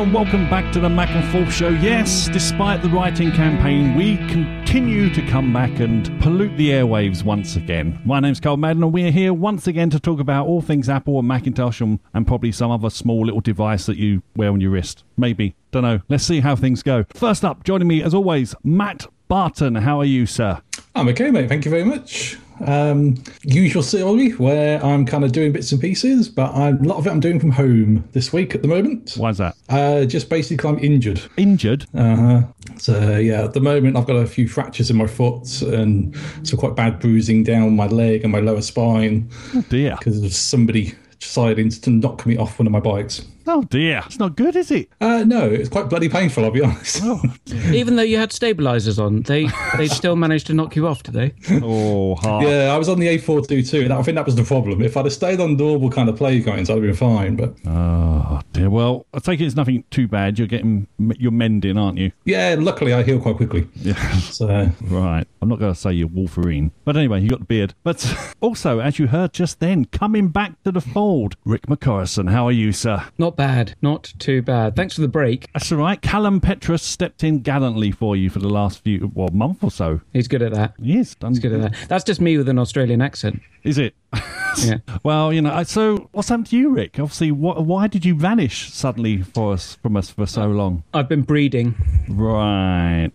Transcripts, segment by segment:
and welcome back to the Mac and Forth Show. Yes, despite the writing campaign, we continue to come back and pollute the airwaves once again. My name's Karl Madden, and we're here once again to talk about all things Apple and Macintosh and, and probably some other small little device that you wear on your wrist. Maybe. Don't know. Let's see how things go. First up, joining me as always, Matt Barton. How are you, sir? I'm okay, mate. Thank you very much. Um, usual story where I'm kind of doing bits and pieces, but I'm, a lot of it I'm doing from home this week at the moment. Why's that? Uh, just basically, I'm injured. Injured? Uh huh. So yeah, at the moment I've got a few fractures in my foot and some quite bad bruising down my leg and my lower spine. Oh dear! Because of somebody deciding to knock me off one of my bikes. Oh dear, it's not good, is it? Uh, no, it's quite bloody painful. I'll be honest. Oh, Even though you had stabilizers on, they they still managed to knock you off, did they? Oh, hard. Yeah, I was on the A422. I think that was the problem. If I'd have stayed on normal kind of play coins, I'd have been fine. But Oh dear. Well, I take it it's nothing too bad. You're getting you're mending, aren't you? yeah, luckily I heal quite quickly. Yeah. So Right. I'm not going to say you're Wolverine. But anyway, you got the beard. But also, as you heard just then, coming back to the fold, Ric McCorrison. How are you, sir? Not bad, not too bad. Thanks for the break. That's all right. Callum Petrus stepped in gallantly for you for the last few, well, month or so. He's good at that. He is. Done He's good at that. That's just me with an Australian accent. Is it? Yeah. Well, you know, so what's happened to you, Ric? Obviously, wh- why did you vanish suddenly for us from us for so long? I've been breeding, Right.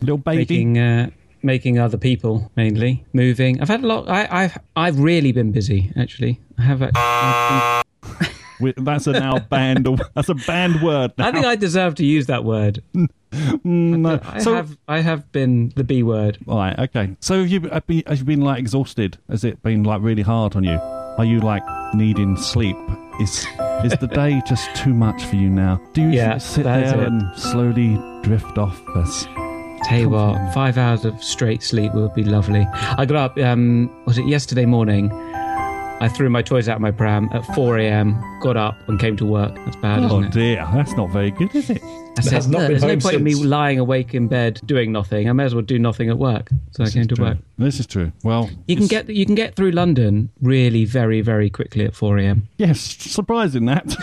Little baby. making uh, making other people mainly moving. I've had a lot. I, I've I've really been busy actually. I have. Wi- That's a now banned. That's a banned word. Now. I think I deserve to use that word. Mm, no. I So, have I have been the B word. right, okay. So have you have been, have you been like exhausted? Has it been like really hard on you? Are you like needing sleep? Is is the day just too much for you now? Do you Yeah, sit there and slowly drift off? As, Tell you what, five hours of straight sleep would be lovely. I got up, um, was it yesterday morning? I threw my toys out of my pram at 4 a.m., got up and came to work. That's bad, oh isn't it? dear, that's not very good, is it? I said, has not "No, been there's no home point in me since." lying awake in bed doing nothing. I may as well do nothing at work. So I came to True. work. This is true. Well, You can it's- get you can get through London really very very quickly at 4 a.m. yes, surprising that.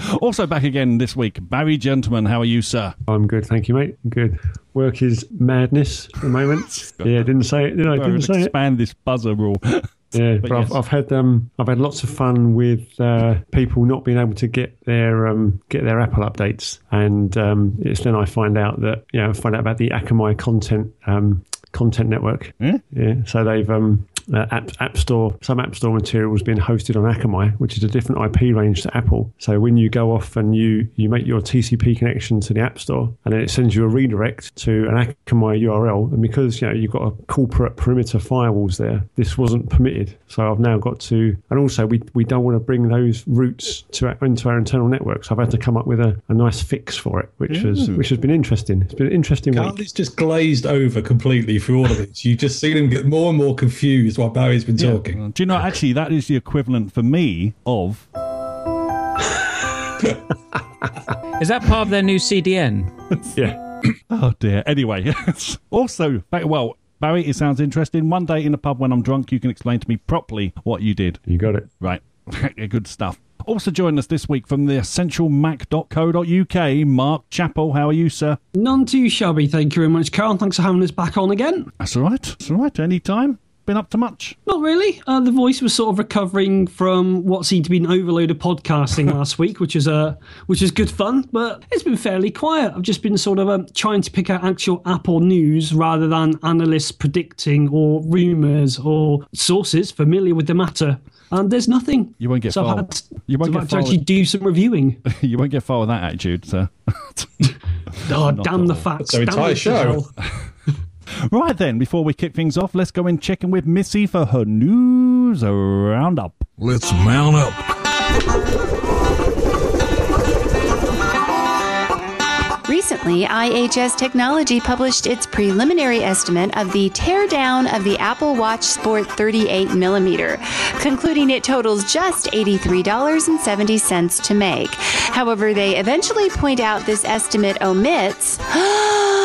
also back again this week, Barry Gentleman. How are you, sir? I'm good, thank you, mate. I'm good. Work is madness at the moment. yeah, didn't say it, did I? Well, Didn't say it. expand this buzzer rule. Yeah, but but, yes. I've, I've had um, I've had lots of fun with uh, people not being able to get their um, get their Apple updates, and um, it's then I find out that you know I find out about the Akamai content um, content network. Yeah? Yeah, so they've um, uh, app, app store some app store material has been hosted on Akamai, which is a different IP range to Apple. So when you go off and you you make your TCP connection to the app store, and then it sends you a redirect to an Akamai URL, and because you know you've got a corporate perimeter firewalls there, this wasn't permitted. So I've now got to, and also we we don't want to bring those routes to our, into our internal network. So I've had to come up with a, a nice fix for it, which has which has been interesting. It's been an interesting. Carly's just glazed over completely through all of this. You've just seen him get more and more confused while Barry's been talking. Do you know, actually, that is the equivalent for me of. Is that part of their new CDN? Yeah. Oh, dear. Anyway, also, well, Barry, it sounds interesting. One day in a pub when I'm drunk, you can explain to me properly what you did. You got it. Right. Good stuff. Also joining us this week from the essentialmac.co.uk, Mark Chappell. How are you, sir? None too shabby, thank you very much, Karl. Thanks for having us back on again. That's all right. That's all right. Any time. Been up to much? Not really. Uh, the voice was sort of recovering from what seemed to be an overload of podcasting last week, which is uh, which is good fun. But it's been fairly quiet. I've just been sort of um, trying to pick out actual Apple news rather than analysts predicting or rumors or sources familiar with the matter. And there's nothing. You won't get so far. I've had, You won't so get I've far to actually with- do some reviewing. you won't get far with that attitude, sir. Oh, Not damn the facts. That's our damn entire the show. Show. right then, before we kick things off, let's go and check in with Missy for her news roundup. Let's mount up. Recently, IHS Technology published its preliminary estimate of the teardown of the Apple Watch Sport 38mm, concluding it totals just $83.70 to make. However, they eventually point out this estimate omits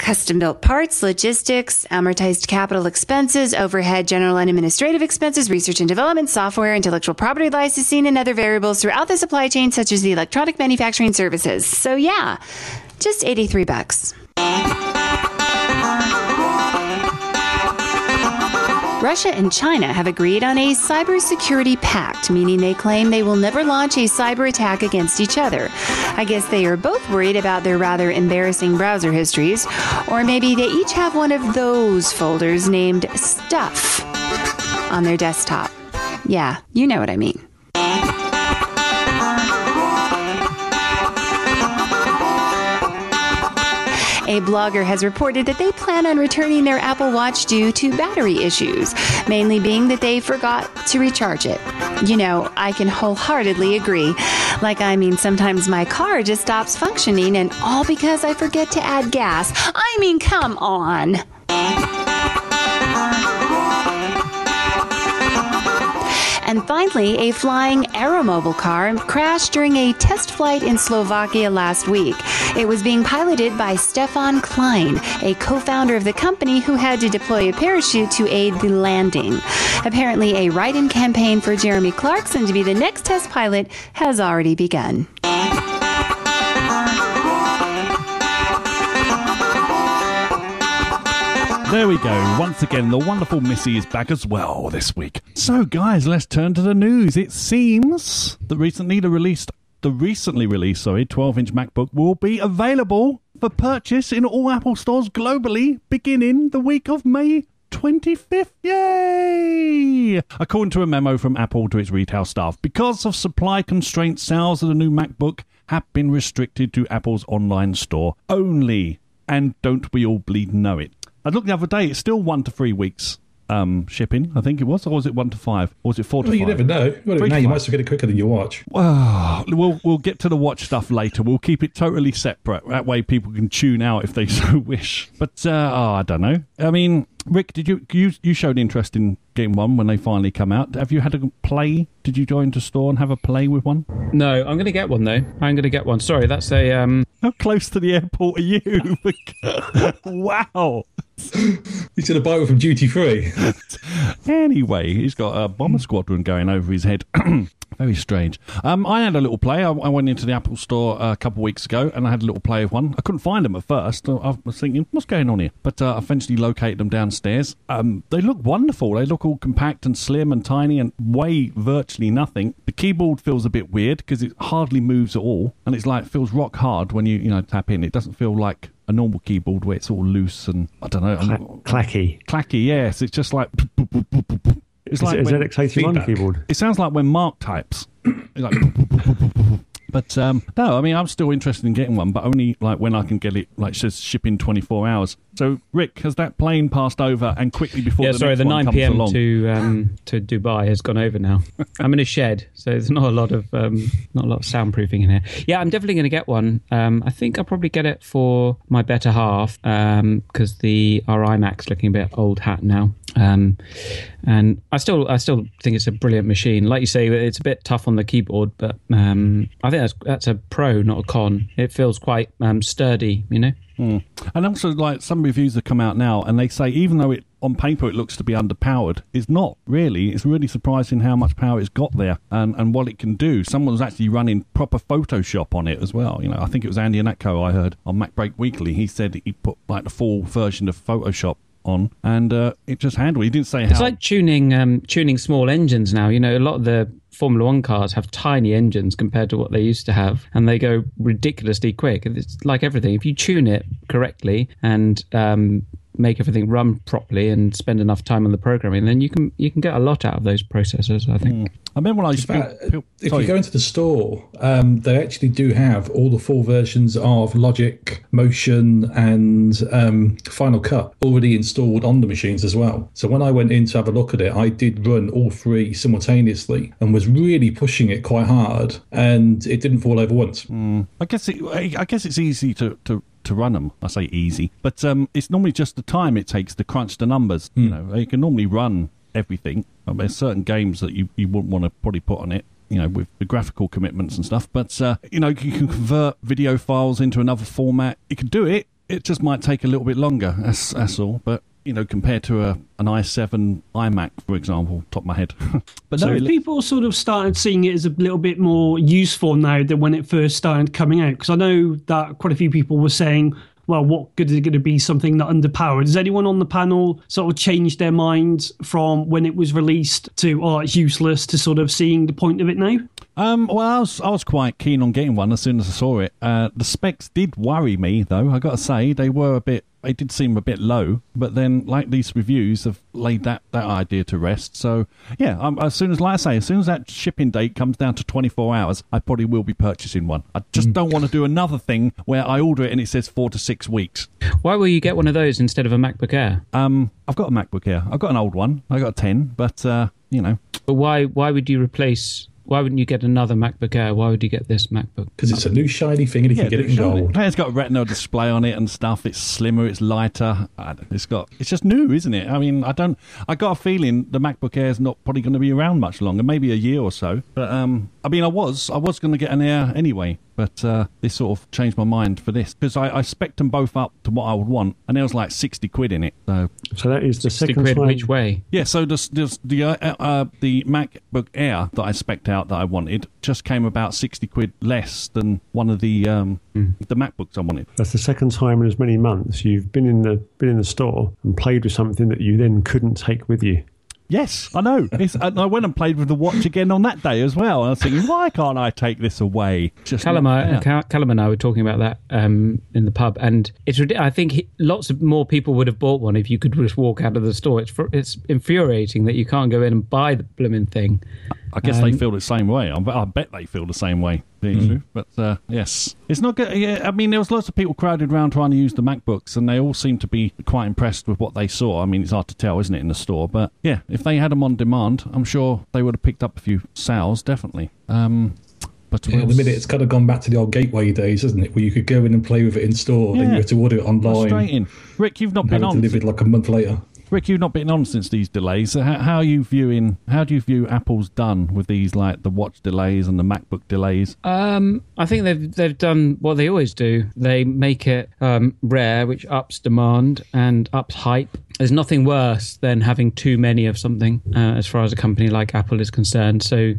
custom built parts, logistics, amortized capital expenses, overhead, general and administrative expenses, research and development, software, intellectual property licensing, and other variables throughout the supply chain, such as the electronic manufacturing services. So yeah, just 83 bucks. Russia and China have agreed on a cybersecurity pact, meaning they claim they will never launch a cyber attack against each other. I guess they are both worried about their rather embarrassing browser histories, or maybe they each have one of those folders named Stuff on their desktop. Yeah, you know what I mean. A blogger has reported that they plan on returning their Apple Watch due to battery issues, mainly being that they forgot to recharge it. You know, I can wholeheartedly agree. Like, I mean, sometimes my car just stops functioning, and all because I forget to add gas. I mean, come on. And finally, a flying aeromobile car crashed during a test flight in Slovakia last week. It was being piloted by Stefan Klein, a co founder of the company who had to deploy a parachute to aid the landing. Apparently, a write in campaign for Jeremy Clarkson to be the next test pilot has already begun. There we go. Once again, the wonderful Missy is back as well this week. So, guys, let's turn to the news. It seems that recently the released, the recently released, sorry, 12-inch MacBook will be available for purchase in all Apple stores globally, beginning the week of May 25th. Yay! According to a memo from Apple to its retail staff, because of supply constraints, sales of the new MacBook have been restricted to Apple's online store only. And don't we all bleed know it? I looked the other day; it's still one to three weeks um, shipping. I think it was, or was it one to five, or was it four to Well, five? you never know. Well, Three now you five. might as well get it quicker than your watch. Well, we'll we'll get to the watch stuff later. We'll keep it totally separate. That way, people can tune out if they so wish. But uh, oh, I don't know. I mean, Ric, did you you you showed interest in game one when they finally come out? Have you had a play? Did you go into store and have a play with one? No, I'm going to get one though. I'm going to get one. Sorry, that's a um. How close to the airport are you? wow. He's going to buy one from duty free. Anyway, he's got a bomber squadron going over his head. Very strange. Um, I had a little play. I, I went into the Apple store a couple of weeks ago and I had a little play of one. I couldn't find them at first. I I was thinking, what's going on here? But uh, I eventually located them downstairs. Um, they look wonderful. They look all compact and slim and tiny and weigh virtually nothing. The keyboard feels a bit weird because it hardly moves at all, and it's like feels rock hard when you you know tap in. It doesn't feel like a normal keyboard where it's all loose and I don't know. Cla- clacky. clacky. Yes, it's just like it's Is like it a when- ZX81 keyboard? it sounds like when Mark types. It's like but um, no, I mean I'm still interested in getting one, but only like when I can get it like just shipping 24 hours. So Ric, has that plane passed over and quickly before Yeah, the sorry, the one 9 comes p.m. along? to um, to Dubai has gone over now. I'm in a shed, so there's not a lot of um, not a lot of soundproofing in here. Yeah, I'm definitely going to get one. Um, I think I'll probably get it for my better half because the our iMac's looking a bit old hat now. Um, and I still I still think it's a brilliant machine. Like you say, it's a bit tough on the keyboard, but um, I think that's that's a pro, not a con. It feels quite um, sturdy, you know. And also, like some reviews have come out now, and they say even though it on paper it looks to be underpowered, it's not really. It's really surprising how much power it's got there and, and what it can do. Someone's actually running proper Photoshop on it as well. You know, I think it was Andy Ihnatko I heard on MacBreak Weekly. He said he put like the full version of Photoshop on, and uh, it just handled. He didn't say It's how. like tuning um, tuning small engines now. You know, a lot of the Formula One cars have tiny engines compared to what they used to have, and they go ridiculously quick. It's like everything. If you tune it correctly and um, make everything run properly and spend enough time on the programming, then you can you can get a lot out of those processors. I think. I remember when I used to. Build- if sorry. you go into the store, um, they actually do have all the full versions of Logic, Motion, and um, Final Cut already installed on the machines as well. So when I went in to have a look at it, I did run all three simultaneously and was really pushing it quite hard, and it didn't fall over once. I guess it, I guess it's easy to, to, to run them. I say easy, but um, it's normally just the time it takes to crunch the numbers. You know, you can normally run everything. I mean, there's certain games that you, you wouldn't want to probably put on it. You know, with the graphical commitments and stuff. But uh, you know, you can convert video files into another format. You can do it. it just might take a little bit longer. That's that's all. But you know, compared to a an i7 iMac, for example, top of my head. but So no, people sort of started seeing it as a little bit more useful now than when it first started coming out? Because I know that quite a few people were saying, well, what good is it going to be something that underpowered? Has anyone on the panel sort of changed their minds from when it was released to, oh, it's useless, to sort of seeing the point of it now? Um, well, I was, I was quite keen on getting one as soon as I saw it. Uh, the specs did worry me, though. I got to say they were a bit. They did seem a bit low, but then, like these reviews, have laid that, that idea to rest. So, yeah, um, as soon as, like I say, as soon as that shipping date comes down to 24 hours, I probably will be purchasing one. I just don't want to do another thing where I order it and it says four to six weeks. Why will you get one of those instead of a MacBook Air? Um, I've got a MacBook Air. I've got an old one. I got a 10, but uh, you know, But why why would you replace? Why wouldn't you get another MacBook Air? Why would you get this MacBook? Because it's a new shiny thing and you can get it in surely. gold. Hey, It's got a retina display on it and stuff. It's slimmer. It's lighter. It's got. It's just new, isn't it? I mean, I don't. I got a feeling the MacBook Air is not probably going to be around much longer. Maybe a year or so. But um, I mean, I was. I was going to get an Air anyway. But uh, this sort of changed my mind for this because I, I spec them both up to what I would want, and there was like sixty quid in it. So So that is the 60 second quid time. which way? yeah, so the the the, uh, uh, the MacBook Air that I spec'd out that I wanted just came about sixty quid less than one of the um, the MacBooks I wanted. That's the second time in as many months you've been in the been in the store and played with something that you then couldn't take with you. Yes, I know. And I went and played with the watch again on that day as well. And I was thinking, why can't I take this away? Just Callum, I- Callum and I were talking about that um, in the pub, and it's. I think he, lots of more people would have bought one if you could just walk out of the store. It's it's infuriating that you can't go in and buy the blooming thing. I guess they Um, feel the same way. I, bet- I bet they feel the same way. true. But uh, yes, it's not good. Yeah, I mean, there was lots of people crowded around trying to use the MacBooks, and they all seemed to be quite impressed with what they saw. I mean, it's hard to tell, isn't it, in the store? But yeah, if they had them on demand, I'm sure they would have picked up a few sales, definitely. Um, but Yeah, at the minute, it's kind of gone back to the old gateway days, isn't it? Where you could go in and play with it in store, then you had to order it online. Ric, you've not been on. delivered like a month later. Ric, you've not been on since these delays. So how, how are you viewing? How do you view Apple's done with these, like the watch delays and the MacBook delays? Um, I think they've they've done what they always do. They make it um, rare, which ups demand and ups hype. There's nothing worse than having too many of something, uh, as far as a company like Apple is concerned. So,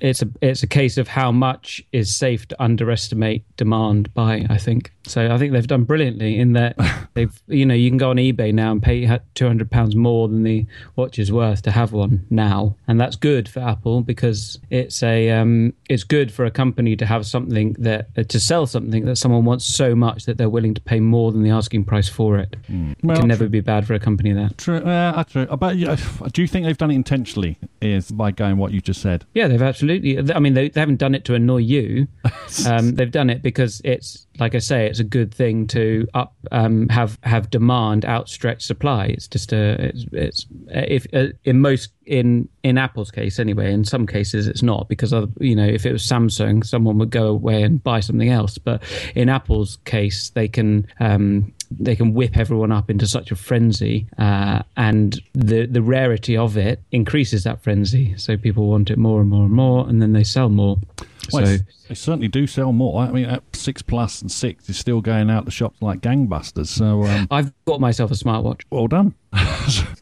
it's a it's a case of how much is safe to underestimate demand by. I think so. I think they've done brilliantly in that they've you know you can go on eBay now and pay two hundred pounds more than the watch is worth to have one now, and that's good for Apple because it's a um, it's good for a company to have something that uh, to sell something that someone wants so much that they're willing to pay more than the asking price for it. Well, Can never be bad for a company that. True. Uh, true. But yeah, do you think they've done it intentionally? Is by going what you just said? Yeah, they've absolutely. I mean, they, they haven't done it to annoy you. Um, they've done it because it's, like I say, it's a good thing to up um, have have demand outstretch supply. It's just a it's, it's if uh, in most in in Apple's case anyway. In some cases, it's not because other, you know if it was Samsung, someone would go away and buy something else. But in Apple's case, they can. Um, they can whip everyone up into such a frenzy, uh, and the the rarity of it increases that frenzy. So people want it more and more and more, and then they sell more. Well, so they certainly do sell more. I mean, six plus and six is still going out the shops like gangbusters. So um, I've got myself a smartwatch. well done.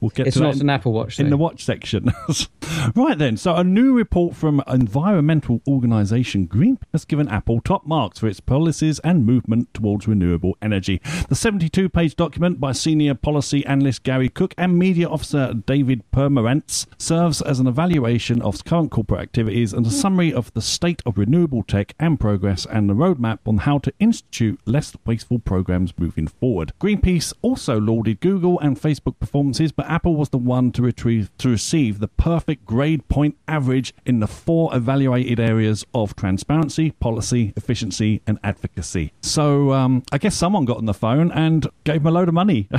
we'll get It's to that not in- an Apple Watch. in the watch section. right then, so a new report from environmental organisation Greenpeace has given Apple top marks for its policies and movement towards renewable energy. The 72 page document by senior policy analyst Gary Cook and media officer David Pomerantz serves as an evaluation of current corporate activities and a summary of the state of renewable tech and progress and the roadmap on how to institute less wasteful programs moving forward. Greenpeace also lauded Google and Facebook performances, but Apple was the one to retrieve to receive the perfect grade point average in the four evaluated areas of transparency, policy, efficiency, and advocacy. So um, I guess someone got on the phone and gave them a load of money.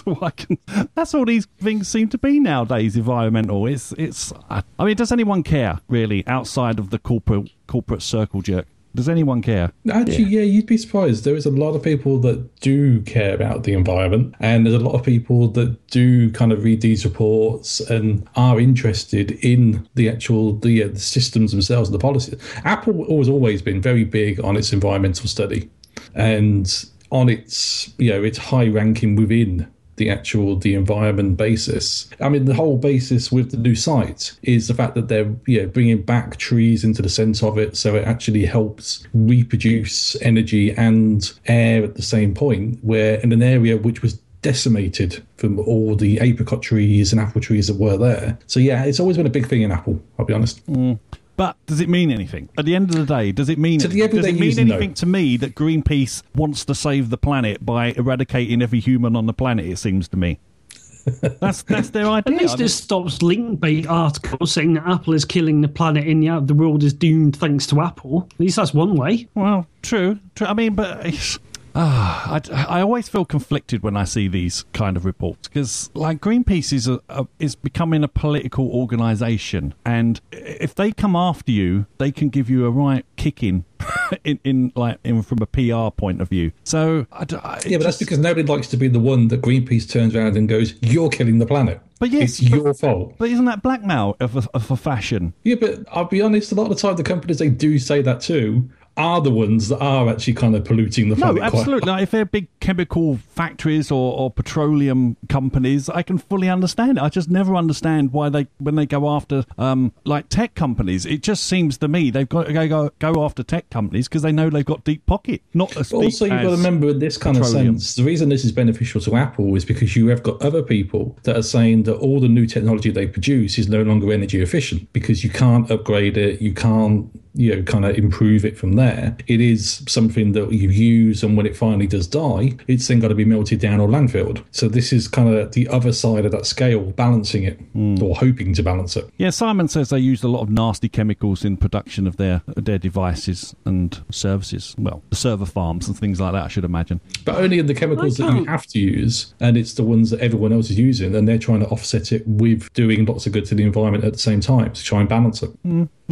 so I can, that's all these things seem to be nowadays. Environmental. It's it's. I I mean, does anyone care really outside of the corporate corporate circle jerk? Does anyone care? Actually, yeah. you'd be surprised. There is a lot of people that do care about the environment, and there's a lot of people that do kind of read these reports and are interested in the actual the, uh, the systems themselves and the policies. Apple has always been very big on its environmental study, and on its you know its high ranking within the actual the environment basis. I mean, the whole basis with the new site is the fact that they're you know, bringing back trees into the centre of it, so it actually helps reproduce energy and air at the same point. Where in an area which was decimated from all the apricot trees and apple trees that were there. So yeah, it's always been a big thing in Apple. I'll be honest. Mm. But does it mean anything? At the end of the day, does it mean To the does it mean user, no. anything to me that Greenpeace wants to save the planet by eradicating every human on the planet? It seems to me. That's that's their idea. At least I this stops link-bait articles saying that Apple is killing the planet and yeah, the world is doomed thanks to Apple. At least that's one way. Well, true, true. I mean, but ah, I, I always feel conflicted when I see these kind of reports because, like, Greenpeace is a, a, is becoming a political organisation, and if they come after you, they can give you a right kicking. in, in like in from a PR point of view, so I, I- Yeah, but that's because nobody likes to be the one that Greenpeace turns around and goes, "You're killing the planet." But yes, it's but- your fault. But isn't that blackmail of a, of a fashion? Yeah, but I'll be honest. A lot of the time, the companies they do say that too are the ones that are actually kind of polluting the No, planet. quite absolutely. Like, if they're big chemical factories or, or petroleum companies, I can fully understand it. I just never understand why they, when they go after um, like tech companies, it just seems to me they've got to go go, go after tech companies because they know they've got deep pocket, not as also, you've got to remember in this kind petroleum. of sense, the reason this is beneficial to Apple is because you have got other people that are saying that all the new technology they produce is no longer energy efficient because you can't upgrade it, you can't, you know, kind of improve it from there. It is something that you use, and when it finally does die, it's then got to be melted down or landfilled. So this is kind of the other side of that scale, balancing it Hmm. or hoping to balance it. Yeah, Simon says they used a lot of nasty chemicals in production of their their devices and services. Well, the server farms and things like that. I should imagine. But only in the chemicals that you have to use, and it's the ones that everyone else is using, and they're trying to offset it with doing lots of good to the environment at the same time to try and balance it.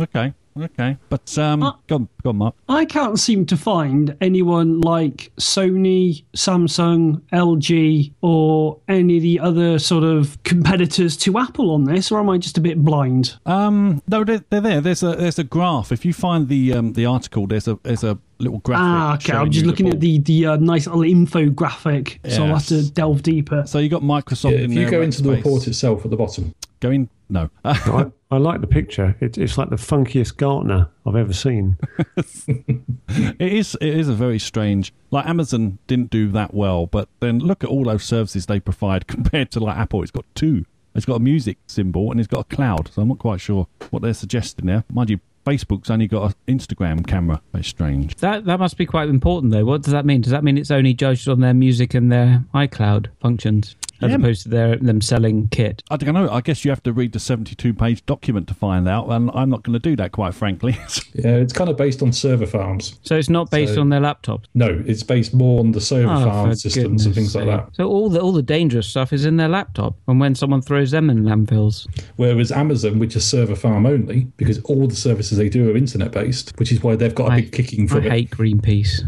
Okay, okay, but um, Uh, go on, go on, Mark. I can't seem to find anyone like Sony, Samsung, LG, or any of the other sort of competitors to Apple on this, or am I just a bit blind? Um, no, they're, they're there. There's a there's a graph. If you find the um, the article, there's a there's a little graphic. Ah, okay. I'm just looking the at the the uh, nice little infographic, so I'll have to delve deeper. So you got Microsoft. Yeah, in if you there, go into the Rackspace. report itself at the bottom, go in. No, I, I like the picture. It, it's like the funkiest Gartner I've ever seen. it is it is a very strange. Like Amazon didn't do that well, but then look at all those services they provide compared to like Apple. It's got two. It's got a music symbol and it's got a cloud. So I'm not quite sure what they're suggesting there. Mind you, Facebook's only got an Instagram camera. Very strange. That that must be quite important, though. What does that mean? Does that mean it's only judged on their music and their iCloud functions, as Yeah. opposed to their them selling kit? I don't know. I guess you have to read the 72 page document to find out, and I'm not going to do that, quite frankly. yeah, it's kind of based on server farms. So it's not based So- on their laptops. No, it's based more on the server Oh, farm systems and goodness things like that. So all the all the dangerous stuff is in their laptop, and when someone throws them in landfills, Whereas Amazon, which is server farm only, because all the services they do are internet based, which is why they've got a I- big kicking I from it. hate Greenpeace.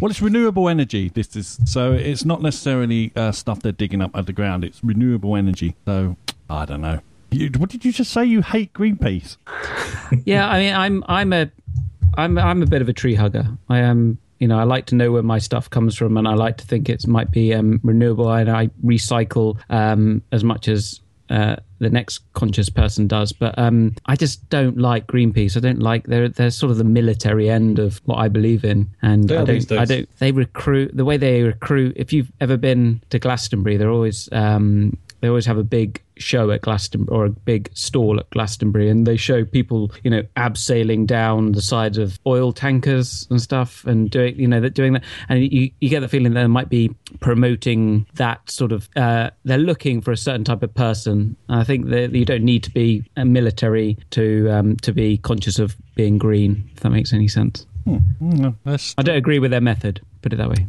Well, it's renewable energy. This is so it's not necessarily uh, stuff they're digging up underground. It's renewable energy. So I don't know. You, what did you just say? You hate Greenpeace? yeah, I mean, I'm I'm a I'm I'm a bit of a tree hugger. I am. You know, I like to know where my stuff comes from, and I like to think it might be um, renewable. And I recycle um, as much as uh, the next conscious person does. But um, I just don't like Greenpeace. I don't like they're they're sort of the military end of what I believe in, and They I don't I don't they recruit the way they recruit. If you've ever been to Glastonbury, they're always um, they always have a big show at Glastonbury or a big stall at Glastonbury, and they show people, you know, abseiling down the sides of oil tankers and stuff, and doing, you know, that doing that, and you, you get the feeling that they might be promoting that sort of. Uh, they're looking for a certain type of person. And I think that you don't need to be a military to um, to be conscious of being green. If that makes any sense. No, I don't agree with their method. Put it that way.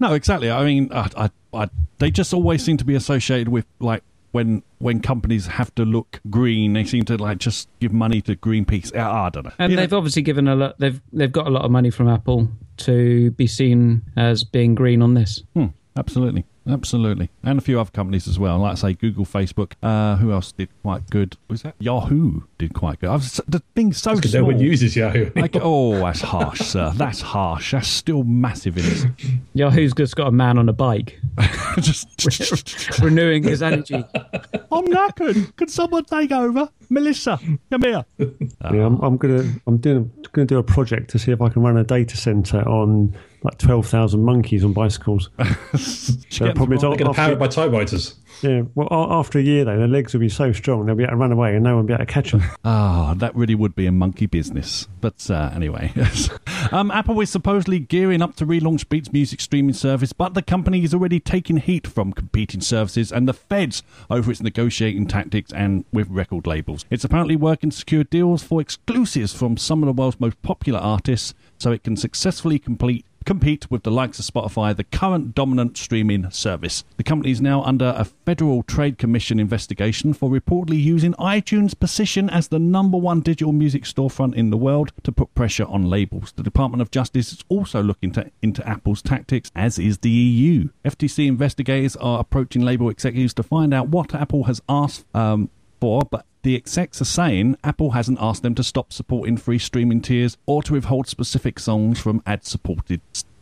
no, exactly. I mean, I, I, I, they just always seem to be associated with like when when companies have to look green, they seem to like just give money to Greenpeace. I, I don't know. And You they've obviously given a lot. They've they've got a lot of money from Apple to be seen as being green on this. Hmm, absolutely. Absolutely, and a few other companies as well. Like I say, Google, Facebook. Uh, who else did quite good? Was that Yahoo? Did quite good. I was, the thing's so Because small. no one uses Yahoo. Like, oh, that's harsh, sir. That's harsh. That's still massive in it. Yahoo's just got a man on a bike Just, renewing his energy. I'm knackered. Can someone take over? Melissa, come here. Yeah, I'm, I'm gonna I'm doing gonna do a project to see if I can run a data center on like twelve thousand monkeys on bicycles. So the problem is, They're going to after- power it by typewriters. Yeah, well, after a year though, their legs will be so strong they'll be able to run away and no one will be able to catch them. Ah, that really would be a monkey business. But uh, anyway, um, Apple is supposedly gearing up to relaunch Beats Music streaming service, but the company is already taking heat from competing services and the feds over its negotiating tactics and with record labels. It's apparently working to secure deals for exclusives from some of the world's most popular artists, so it can successfully complete compete with the likes of Spotify, the current dominant streaming service. The company is now under a Federal Trade Commission investigation for reportedly using iTunes' position as the number one digital music storefront in the world to put pressure on labels. The Department of Justice is also looking to, into Apple's tactics, as is the EU. FTC investigators are approaching label executives to find out what Apple has asked um, for, but the execs are saying Apple hasn't asked them to stop supporting free streaming tiers or to withhold specific songs from ad-supported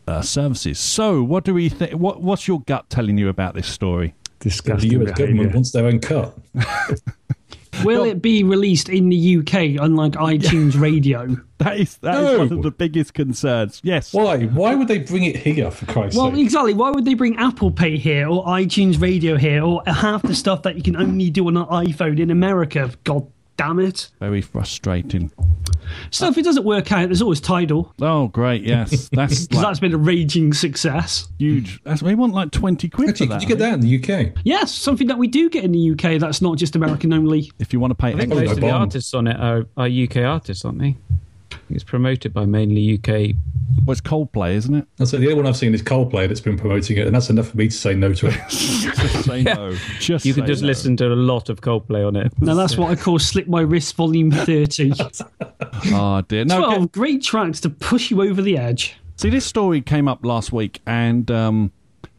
uh, services. So, what do we think? What, what's your gut telling you about this story? The Disgusting US government behaviour. wants their own cut. Will it be released in the UK, unlike iTunes Radio? That is that is No. one of the biggest concerns. Yes. Why? Why would they bring it here, for Christ's Well, sake? Well, exactly. Why would they bring Apple Pay here or iTunes Radio here or half the stuff that you can only do on an iPhone in America? God damn it. Very frustrating. So if it doesn't work out, there's always Tidal Oh, great. Yes. That's because like that's been a raging success. huge. That's, we want like 20 quid Actually, for that. could you get that in the UK? Yes, something that we do get in the UK that's not just American only. If you want to pay I think extra. most of the Bond. artists on it are, are UK artists, aren't they? I think It's promoted by mainly UK. Well, it's Coldplay, isn't it? That's it. The only one I've seen is Coldplay that's been promoting it, and that's enough for me to say no to it. Just say no. Just You can just no. listen to a lot of Coldplay on it. Now that's what I call Slip My Wrist Volume 30. Oh, dear. No, 12 get- great tracks to push you over the edge. See, this story came up last week, and um,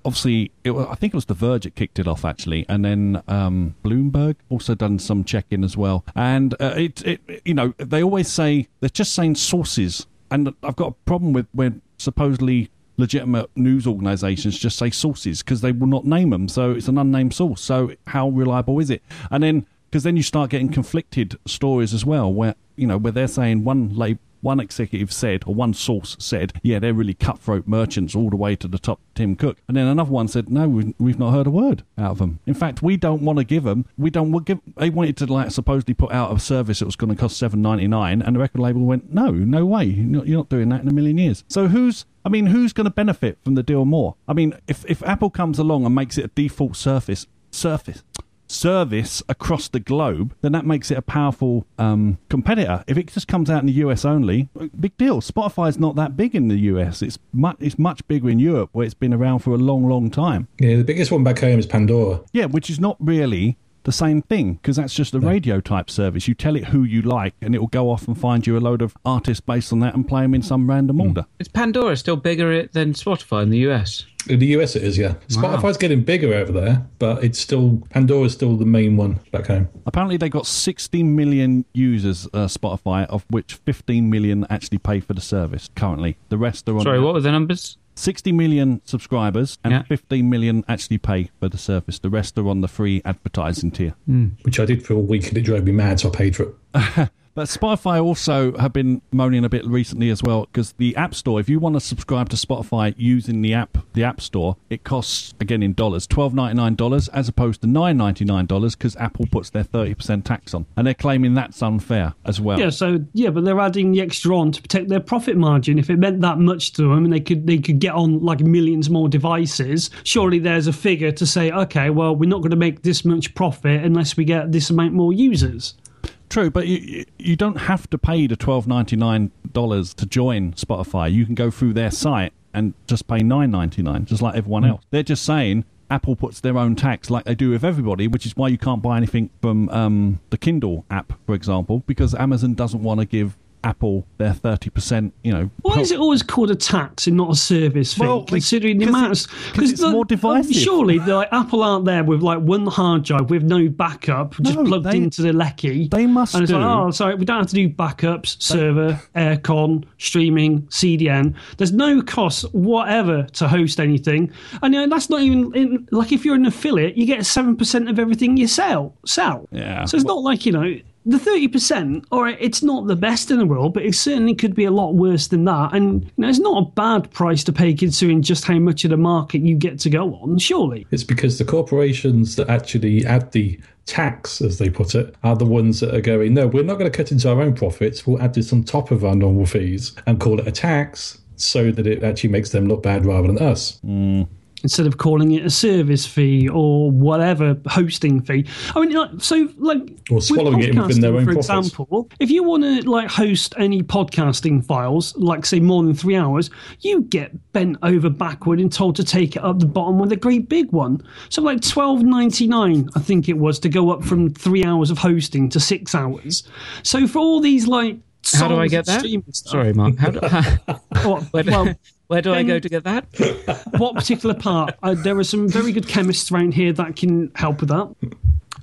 obviously, it, I think it was The Verge that kicked it off, actually, and then um, Bloomberg also done some check-in as well. And uh, it, it, you know, they always say they're just saying sources, and I've got a problem with when supposedly legitimate news organisations just say sources because they will not name them, so it's an unnamed source. So how reliable is it? And then because then you start getting conflicted stories as well, where you know where they're saying one lab one executive said, or one source said, yeah, they're really cutthroat merchants all the way to the top, Tim Cook. And then another one said, no, we- we've not heard a word out of them. In fact, we don't want to give them. We don't want give. They wanted to like supposedly put out a service that was going to cost seven ninety nine, and the record label went, no, no way, you're not, you're not doing that in a million years. So who's I mean, who's going to benefit from the deal more? I mean, if if Apple comes along and makes it a default surface surface service across the globe, then that makes it a powerful um, competitor. If it just comes out in the US only, big deal. Spotify's not that big in the US. It's much it's much bigger in Europe, where it's been around for a long, long time. yeah, the biggest one back home is Pandora. Yeah, which is not really the same thing because that's just a radio type service. You tell it who you like, and it will go off and find you a load of artists based on that and play them in some random order. Is Pandora still bigger than Spotify in the US? In the US, it is, yeah. Spotify's getting bigger over there, but it's still Pandora's still the main one back home. Apparently, they got 16 million users, uh, Spotify, of which 15 million actually pay for the service currently. The rest are on. Sorry, what were the numbers? 60 million subscribers and Yeah. 15 million actually pay for the service. The rest are on the free advertising tier. Hmm. Which I did for a week, and it drove me mad, so I paid for it. But Spotify also have been moaning a bit recently as well because the App Store, if you want to subscribe to Spotify using the app, the App Store, it costs again in dollars, twelve ninety nine dollars as opposed to nine ninety nine dollars because Apple puts their thirty percent tax on, and they're claiming that's unfair as well. Yeah, so yeah, but they're adding the extra on to protect their profit margin. If it meant that much to them, and they could they could get on like millions more devices, surely there's a figure to say, okay, well, we're not going to make this much profit unless we get this amount more users. True, but you you- you don't have to pay the twelve ninety nine dollars to join Spotify. You can go through their site and just pay nine ninety nine, just like everyone else. They're just saying Apple puts their own tax, like they do with everybody, which is why you can't buy anything from um, the Kindle app, for example, because Amazon doesn't want to give Apple their 30%, you know. Why is it always called a tax and not a service? Well, considering the amount, it- 'cause it's more um, divisive. Surely, like, Apple aren't there with like one hard drive with no backup, just No, plugged they- into the Lecky. they must And it's like, do- oh, sorry, we don't have to do backups, server, aircon, streaming, CDN. There's no cost whatever to host anything, and you know, that's not even in, like if you're an affiliate, you get seven percent of everything you sell. Sell. Yeah. So it's not like you know the thirty percent. All right, it's not the best in the world, but it certainly could be a lot worse than that. And you know, it's not a bad price to pay considering just how much of the market you get to go on. Surely. It's because the corporations that actually add the tax, as they put it, are the ones that are going, no, we're not going to cut into our own profits. We'll add this on top of our normal fees and call it a tax so that it actually makes them look bad rather than us. Mm. Instead of calling it a service fee or whatever hosting fee. I mean, like, so like Or swallowing with it within their podcasting, own for profits. example, if you want to like host any podcasting files, like say more than three hours, you get bent over backward and told to take it up the bottom with a great big one. So like twelve ninety nine, I think it was to go up from three hours of hosting to six hours. So for all these like How do I get that? Sorry, Mark. How do, What- where, do- well, where do I go to get that? what particular part? Uh, there are some very good chemists around here that can help with that.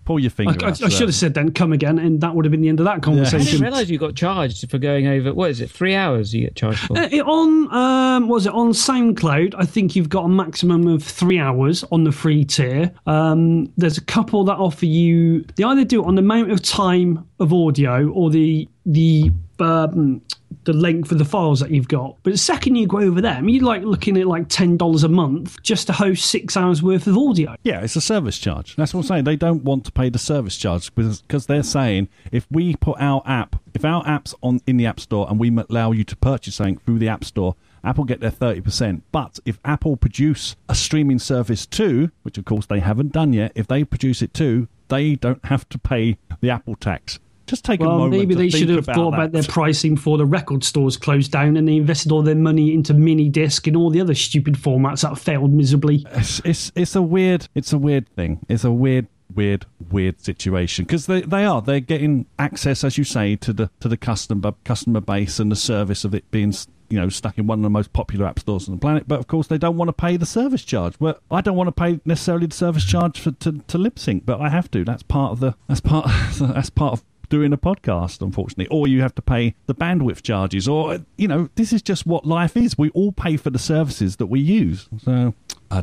Pull your finger I, out, I should have said then come again, and that would have been the end of that conversation. I conversation. didn't realise you got charged for going over. What is it? Three hours you get charged for. Uh, it- on um, what was it on SoundCloud? I think you've got a maximum of three hours on the free tier. Um, there's a couple that offer you. They either do it on the amount of time of audio or the the um, the length of the files that you've got. But the second you go over them, you're like looking at like ten dollars a month just to host six hours worth of audio. Yeah, it's a service charge. That's what I'm saying. They don't want to pay the service charge because they're saying if we put our app, if our app's on in the App Store and we allow you to purchase something through the App Store, Apple get their thirty percent. But if Apple produce a streaming service too, which of course they haven't done yet, if they produce it too, they don't have to pay the Apple tax. Just take a Well, moment. maybe they should have about thought that. about their pricing before the record stores closed down and they invested all their money into mini disc and all the other stupid formats that failed miserably. it's, it's it's a weird it's a weird thing. It's a weird weird weird situation because they they are they're getting access as you say to the to the customer customer base and the service of it being you know stuck in one of the most popular app stores on the planet but of course they don't want to pay the service charge well i don't want to pay necessarily the service charge for to, to Libsyn but i have to that's part of the that's part that's part of doing a podcast, unfortunately, or you have to pay the bandwidth charges, or you know, this is just what life is. We all pay for the services that we use. So,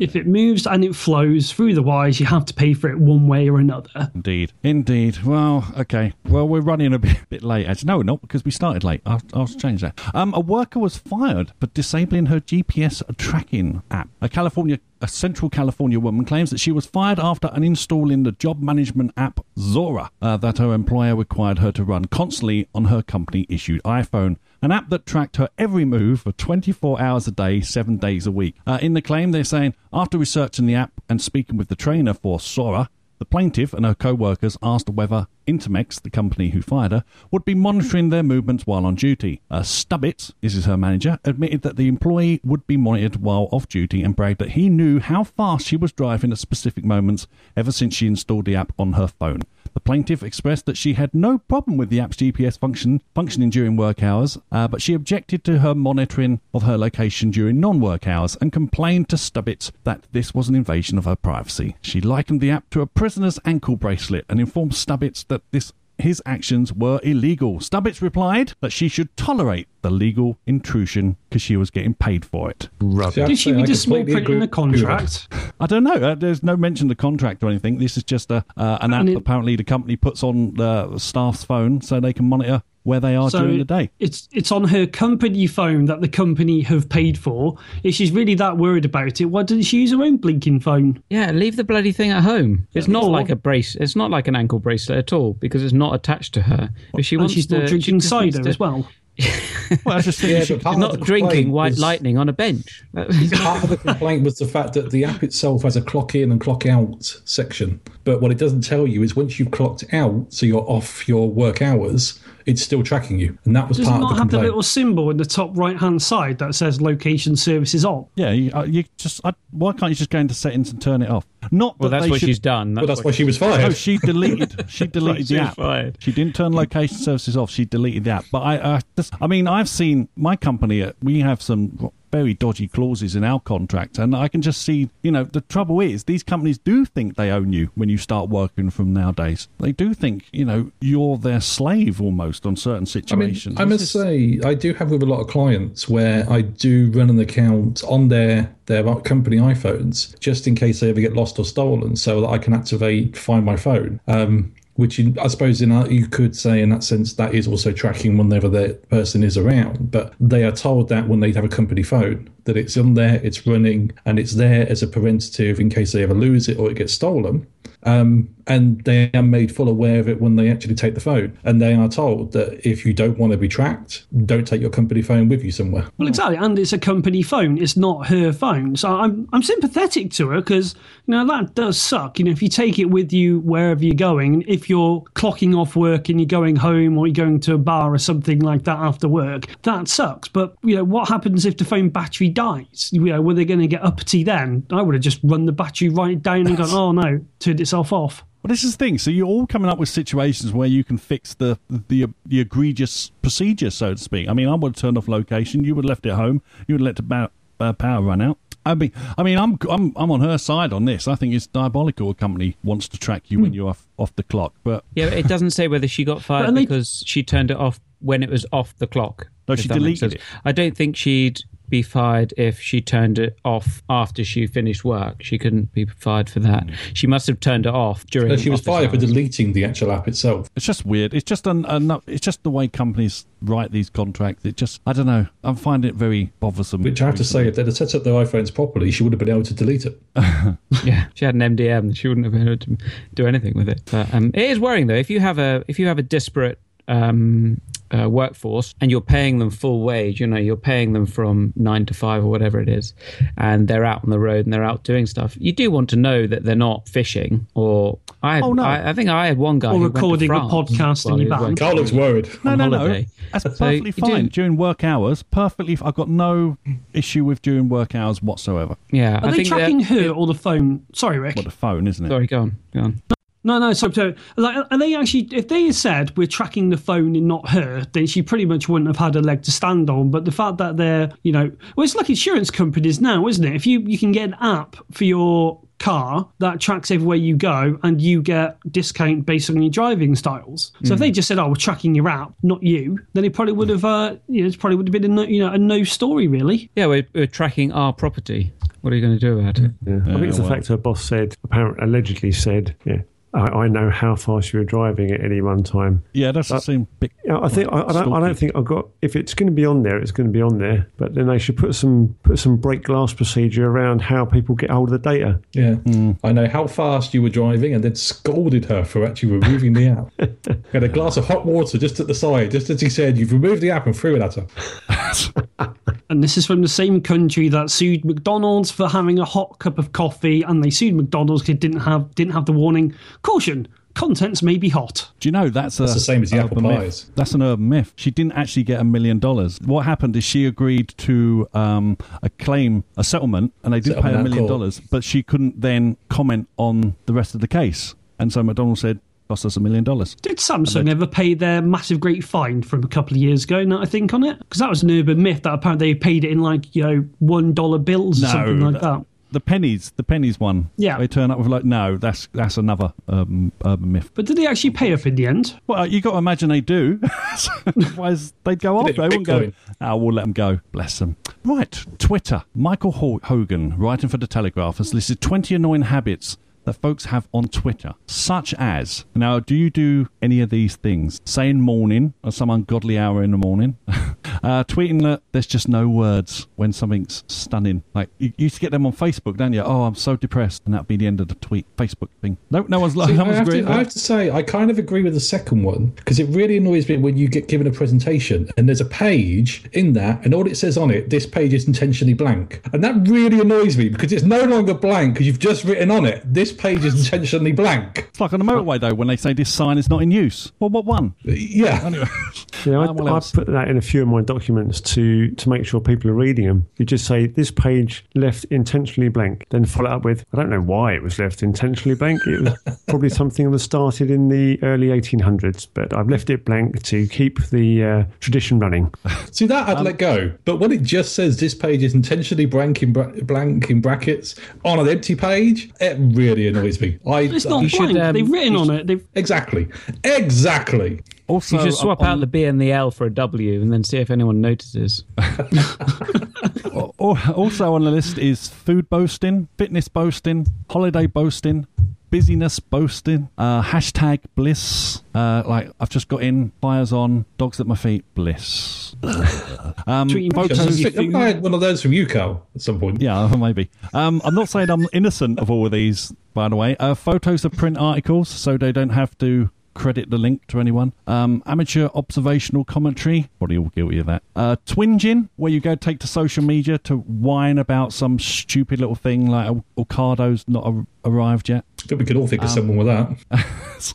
If it moves and it flows through the wires, you have to pay for it one way or another. Indeed. Indeed. Well, okay. Well, we're running a bit, bit late. Actually, no, we're not because we started late. I'll, I'll change that. Um, a worker was fired for disabling her GPS tracking app. A California, a Central California woman claims that she was fired after uninstalling the job management app Xora uh, that her employer required her to run constantly on her company-issued iPhone. An app that tracked her every move for 24 hours a day, seven days a week. Uh, in the claim, they're saying after researching the app and speaking with the trainer for Zora, the plaintiff and her co workers asked whether Intermex, the company who fired her, would be monitoring their movements while on duty. Uh, Stubbits, this is her manager, admitted that the employee would be monitored while off duty and bragged that he knew how fast she was driving at specific moments ever since she installed the app on her phone. The plaintiff expressed that she had no problem with the app's GPS function functioning during work hours, uh, but she objected to her monitoring of her location during non-work hours and complained to Stubbits that this was an invasion of her privacy. She likened the app to a prisoner's ankle bracelet and informed Stubbits that this his actions were illegal. Stubbits replied that she should tolerate the legal intrusion because she was getting paid for it. See, I'd Did she say I read a small print in the agree with that. contract? I don't know. Uh, there's no mention of the contract or anything. This is just a uh, an app. It- apparently, the company puts on the staff's phone so they can monitor where they are during the day. It's it's on her company phone that the company have paid for. If she's really that worried about it, why doesn't she use her own blinking phone? Yeah, leave the bloody thing at home. It's not Or- like a brace. It's not like an ankle bracelet at all because it's not attached to her. If she And wants she's to, not she drinking just cider to- as well. Well, I was just thinking Yeah, she- but part She's of not drinking complaint white was- lightning on a bench. Part of the complaint was the fact that the app itself has a clock in and clock out section. But what it doesn't tell you is once you've clocked out, so you're off your work hours, it's still tracking you, and that was Does part of the not the have the complaint. little symbol in the top right hand side that says location services on? Yeah, you, uh, you just I, why can't you just go into settings and turn it off? Not Well, that that's they what should, she's done. well, that's why she was fired. No, she deleted. She deleted she the was app. fired. She didn't turn location services off. She deleted the app. But I, uh, just, I mean, I've seen my company. uh, We have some very dodgy clauses in our contract, and I can just see. You know, the trouble is these companies do think they own you when you start working from nowadays. They do think you know you're their slave almost on certain I mean, situations. I must This say, I do have with a lot of clients where I do run an account on their their company iPhones just in case they ever get lost or stolen, so that I can activate Find My Phone. Um, which in, I suppose in you could say in that sense that is also tracking whenever the person is around. But they are told that when they have a company phone that it's on there, it's running, and it's there as a preventative in case they ever lose it or it gets stolen. Um, and they are made full aware of it when they actually take the phone. And they are told that if you don't want to be tracked, don't take your company phone with you somewhere. Well, exactly, and it's a company phone. It's not her phone, so I'm I'm sympathetic to her because you know that does suck. You know, if you take it with you wherever you're going, if you're clocking off work and you're going home or you're going to a bar or something like that after work, that sucks. But you know, what happens if the phone battery dies? You know, were they going to get uppity then? I would have just run the battery right down and gone, oh no, turned itself off. Well, this is the thing. So you're all coming up with situations where you can fix the the the egregious procedure, so to speak. I mean, I would have turned off location. You would have left it home. You would have let the ba- uh, power run out. I mean, I mean, I'm I'm I'm on her side on this. I think it's diabolical. A company wants to track you when you're off off the clock, but Yeah, it doesn't say whether she got fired and they- because she turned it off when it was off the clock. No, she deleted it. I don't think she'd be fired if she turned it off after she finished work. She couldn't be fired for that. She must have turned it off during. No, she was office fired for deleting the actual app itself. it's just weird. It's just an, an it's just the way companies write these contracts. It just I don't know. I'm finding it very bothersome. Which I have to say, if they'd have set up their iPhones properly, she would have been able to delete it. Yeah, she had an MDM. She wouldn't have been able to do anything with it. But um, it is worrying though. If you have a if you have a disparate um, uh, workforce and you're paying them full wage, you know, you're paying them from nine to five or whatever it is, and they're out on the road and they're out doing stuff. You do want to know that they're not fishing or. I, had, Oh, no. I, I think I had one guy Or who went to recording a podcast in while he your was van. Karl looks worried. no, on no, no. That's perfectly you fine do- during work hours. Perfectly, I've got no issue with during work hours whatsoever. Yeah, Are I they think tracking her or the phone? Sorry, Ric. What the phone, isn't it? Sorry, go on, go on. No, no. So, so like, are they actually? If they had said we're tracking the phone and not her, then she pretty much wouldn't have had a leg to stand on. But the fact that they're, you know, well, it's like insurance companies now, isn't it? If you you can get an app for your car that tracks everywhere you go, and you get discount based on your driving styles. So if they just said, "Oh, we're tracking your app, not you," then it probably would have, uh, you know, it probably would have been a no, you know a no story really. Yeah, we're, we're tracking our property. What are you going to do about it? Yeah. I think it's the well. fact her boss said, apparently, allegedly said, yeah, I, I know how fast you were driving at any one time. Yeah, that's the same bit. Yeah, I think I, I, don't. I don't think I've got. If it's going to be on there, it's going to be on there. But then they should put some put some break glass procedure around how people get hold of the data. Yeah. I know how fast you were driving and then scolded her for actually removing the app. Had a glass of hot water just at the side, just as he said, You've removed the app and threw it at her. And this is from the same country that sued McDonald's for having a hot cup of coffee, and they sued McDonald's because it didn't have didn't have the warning caution. Contents may be hot. Do you know that's, a, the same as the urban apple myth. pies. That's an urban myth. She didn't actually get a million dollars. What happened is she agreed to um, a claim, a settlement, and they did pay a million dollars, but she couldn't then comment on the rest of the case. And so McDonald's said, cost us a million dollars. Did Samsung ever pay their massive great fine from a couple of years ago? Now I think on it because that was an urban myth that apparently they paid it in like you know one dollar bills or something like that. The pennies, the pennies one. Yeah. they turn up with like, no, that's that's another um, urban myth. But did they actually pay off in the end? Well, you got to imagine they do. Otherwise, they'd go off. They of wouldn't go. Bitcoin. Oh, we'll let them go. Bless them. Right. Twitter. Michael Hogan, writing for the Telegraph, has listed 20 annoying habits that folks have on Twitter, such as now, do you do any of these things? Saying morning at some ungodly hour in the morning, uh, tweeting that there's just no words when something's stunning. Like you you used to get them on Facebook, don't you? Oh, I'm so depressed, and that'd be the end of the tweet Facebook thing. No, no one's like, See, no I, have to, I have to say, I kind of agree with the second one because it really annoys me when you get given a presentation and there's a page in that, and all it says on it, this page is intentionally blank. And that really annoys me because it's no longer blank because you've just written on it, this this page is intentionally blank. It's like on the motorway though when they say this sign is not in use. Well, what one? Yeah. Yeah, I, Uh, what I else? put that in a few of my documents to to make sure people are reading them. You just say this page left intentionally blank, then follow it up with I don't know why it was left intentionally blank. It was probably something that was started in the early 1800s, but I've left it blank to keep the uh, tradition running. See that Um, I'd let go, but when it just says this page is intentionally blank in, bra- blank in brackets on an empty page, it really annoys me. I It's not You should, blank. um, They've written you on it. They've exactly, exactly. Also, You should swap on- out the B and the L for a W and then see if anyone notices. Also on the list is food boasting, fitness boasting, holiday boasting, busyness boasting, uh, hashtag bliss. Uh, like I've just got in fires on, dogs at my feet, bliss. um, I photos. I had one of those from you, Karl, at some point. Yeah, maybe. Um, I'm not saying I'm innocent of all of these, by the way. Uh, photos of print articles, so they don't have to credit the link to anyone. Um, amateur observational commentary, probably all guilty of that. Uh, twinging, where you go take to social media to whine about some stupid little thing like Ocado's not a- arrived yet. I think we could all think of someone with that.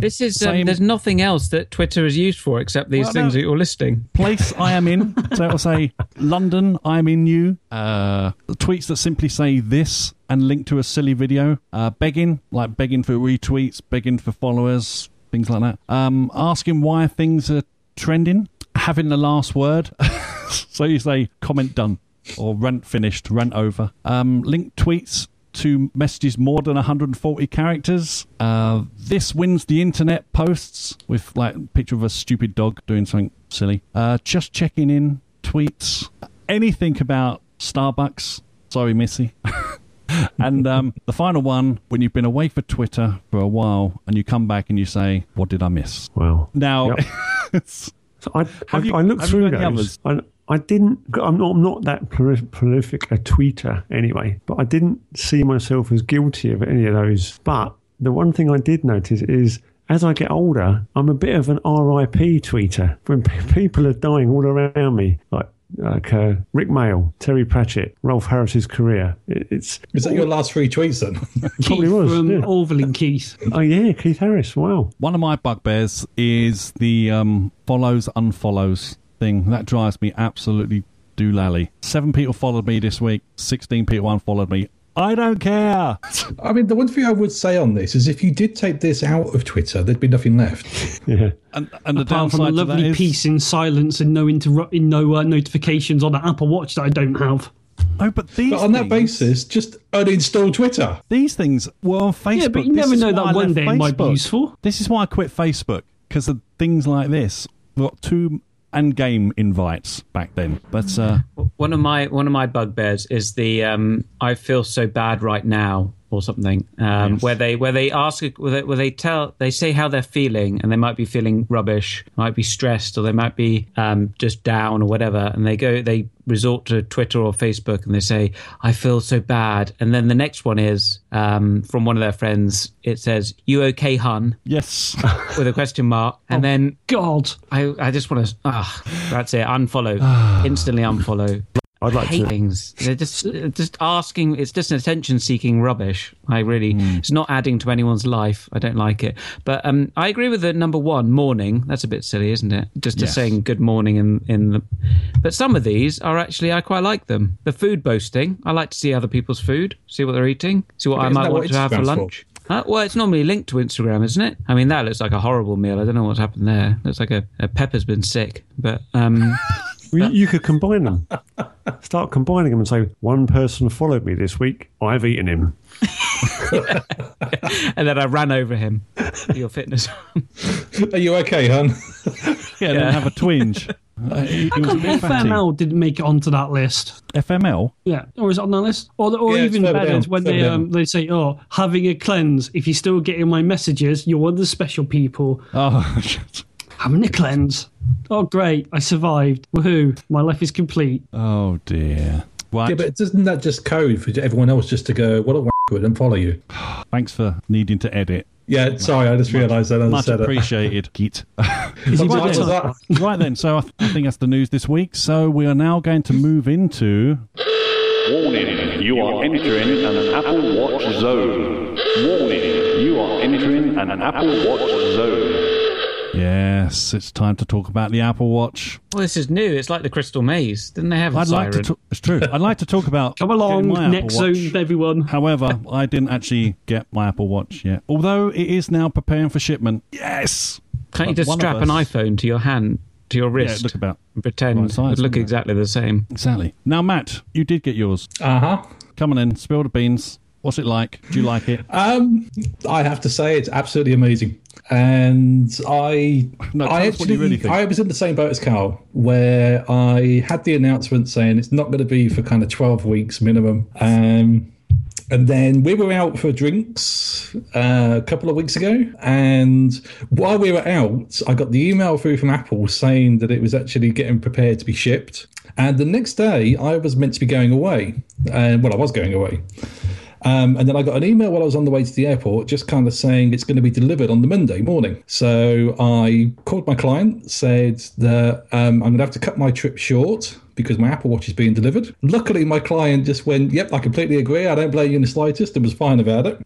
This is Same- um, there's nothing else that Twitter is used for except these Well, things no. that you're listing. place I am in. So it'll say London, I'm in you. Uh, tweets that simply say this and link to a silly video. Uh, begging, like begging for retweets, begging for followers, things like that. Um, asking why things are trending. Having the last word. so you say comment done or rant finished, rant over. Um, link tweets to messages more than 140 characters. Uh, this wins the internet posts with like a picture of a stupid dog doing something silly. Uh, just checking in tweets. Anything about Starbucks. Sorry, Missy. and um, the final one, when you've been away for Twitter for a while and you come back and you say, "What did I miss?" Wow. Now, Yep. So I, Have I, you- I looked through those. I, I didn't. I'm not. I'm not that prolific a tweeter anyway. But I didn't see myself as guilty of any of those. But the one thing I did notice is. As I get older, I'm a bit of an RIP tweeter. When pe- people are dying all around me, like like uh, Rik Mayall, Terry Pratchett, Rolf Harris's career, it, it's Is that your last three tweets then? probably was, from yeah. Orville and Keith. oh yeah, Keith Harris. Wow. One of my bugbears is the um, follows unfollows thing. That drives me absolutely doolally. Seven people followed me this week. Sixteen people unfollowed me. I don't care. I mean, the one thing I would say on this is if you did take this out of Twitter, there'd be nothing left. Yeah. And, and the Apart from downside a to that lovely is, peace in silence and no interru- in no uh, notifications on the Apple Watch that I don't have. Oh, but these But on that basis, just uninstall Twitter. these things were on Facebook. Yeah, but you This never is know why I that one day it might be useful. This is why I quit Facebook because of things like this. We got two and game invites back then, but uh, One of my one of my bugbears is the um, I feel so bad right now or something um, where they where they ask where they, where they tell they say how they're feeling and they might be feeling rubbish, might be stressed or they might be um, just down or whatever, and they go they resort to Twitter or Facebook and they say I feel so bad, and then the next one is um, from one of their friends. It says "You okay, hun?" yes, with a question mark, and then God. I I just want to ah that's it unfollow instantly unfollow. I'd like hate to. things. They're just just asking. It's just an attention seeking rubbish. I really. It's not adding to anyone's life. I don't like it. But um, I agree with the number one morning. That's a bit silly, isn't it? Just to Yes. saying good morning in in the. But some of these are actually I quite like them. The food boasting. I like to see other people's food, see what they're eating, see what But I might want what to have for Instagram's for? lunch. Uh, well, it's normally linked to Instagram, isn't it? I mean, that looks like a horrible meal. I don't know what's happened there. Looks like a, a pepper's been sick. But um, you, you could combine them. Start combining them and say, one person followed me this week. I've eaten him. and then I ran over him. Your fitness. Are you okay, hun? yeah, then have a twinge. Uh, he- he How come bit fatty. FML didn't make it onto that list? FML. Yeah, or is it on that list? Or, or Yeah, even better, down, when they um, they say, "Oh, having a cleanse. If you're still getting my messages, you're one of the special people. Oh, shit. Having a cleanse. Oh, great! I survived. Woohoo! My life is complete. oh dear. Right. Yeah, but doesn't that just code for everyone else just to go, what a wankward and follow you? Thanks for needing to edit. Yeah, sorry, I just realised that. as I Much said it. appreciated, Git. Is he What back was on? that? right then, so I, th- I think that's the news this week. So we are now going to move into Warning, you are entering an Apple Watch zone. Warning, you are entering an Apple Watch zone. Yes, it's time to talk about the Apple Watch. Well, this is new. It's like the Crystal Maze. Didn't they have a I'd siren? like to. Talk, it's true. I'd like to talk about. Come along, getting my next Apple Watch. zone, everyone. However, I didn't actually get my Apple Watch yet. Although it is now preparing for shipment. Yes. Can't you just one of strap an iPhone to your hand, to your wrist. Yeah, wrist, look about and pretend right size, it would look wouldn't it? exactly the same? exactly. Now, Matt, you did get yours. Uh huh. Come on in, spill the beans. What's it like? Do you like it? Um, I have to say it's absolutely amazing, and I, No, I us what you actually, really. I was in the same boat as Karl, where I had the announcement saying it's not going to be for kind of twelve weeks minimum. Um, and then we were out for drinks uh, a couple of weeks ago, and while we were out, I got the email through from Apple saying that it was actually getting prepared to be shipped. And the next day, I was meant to be going away, and well, I was going away. Um, and then I got an email while I was on the way to the airport, just kind of saying it's going to be delivered on the Monday morning. So I called my client, said that um, I'm going to have to cut my trip short because my Apple Watch is being delivered. Luckily, my client just went, "Yep, I completely agree. I don't blame you in the slightest," and was fine about it.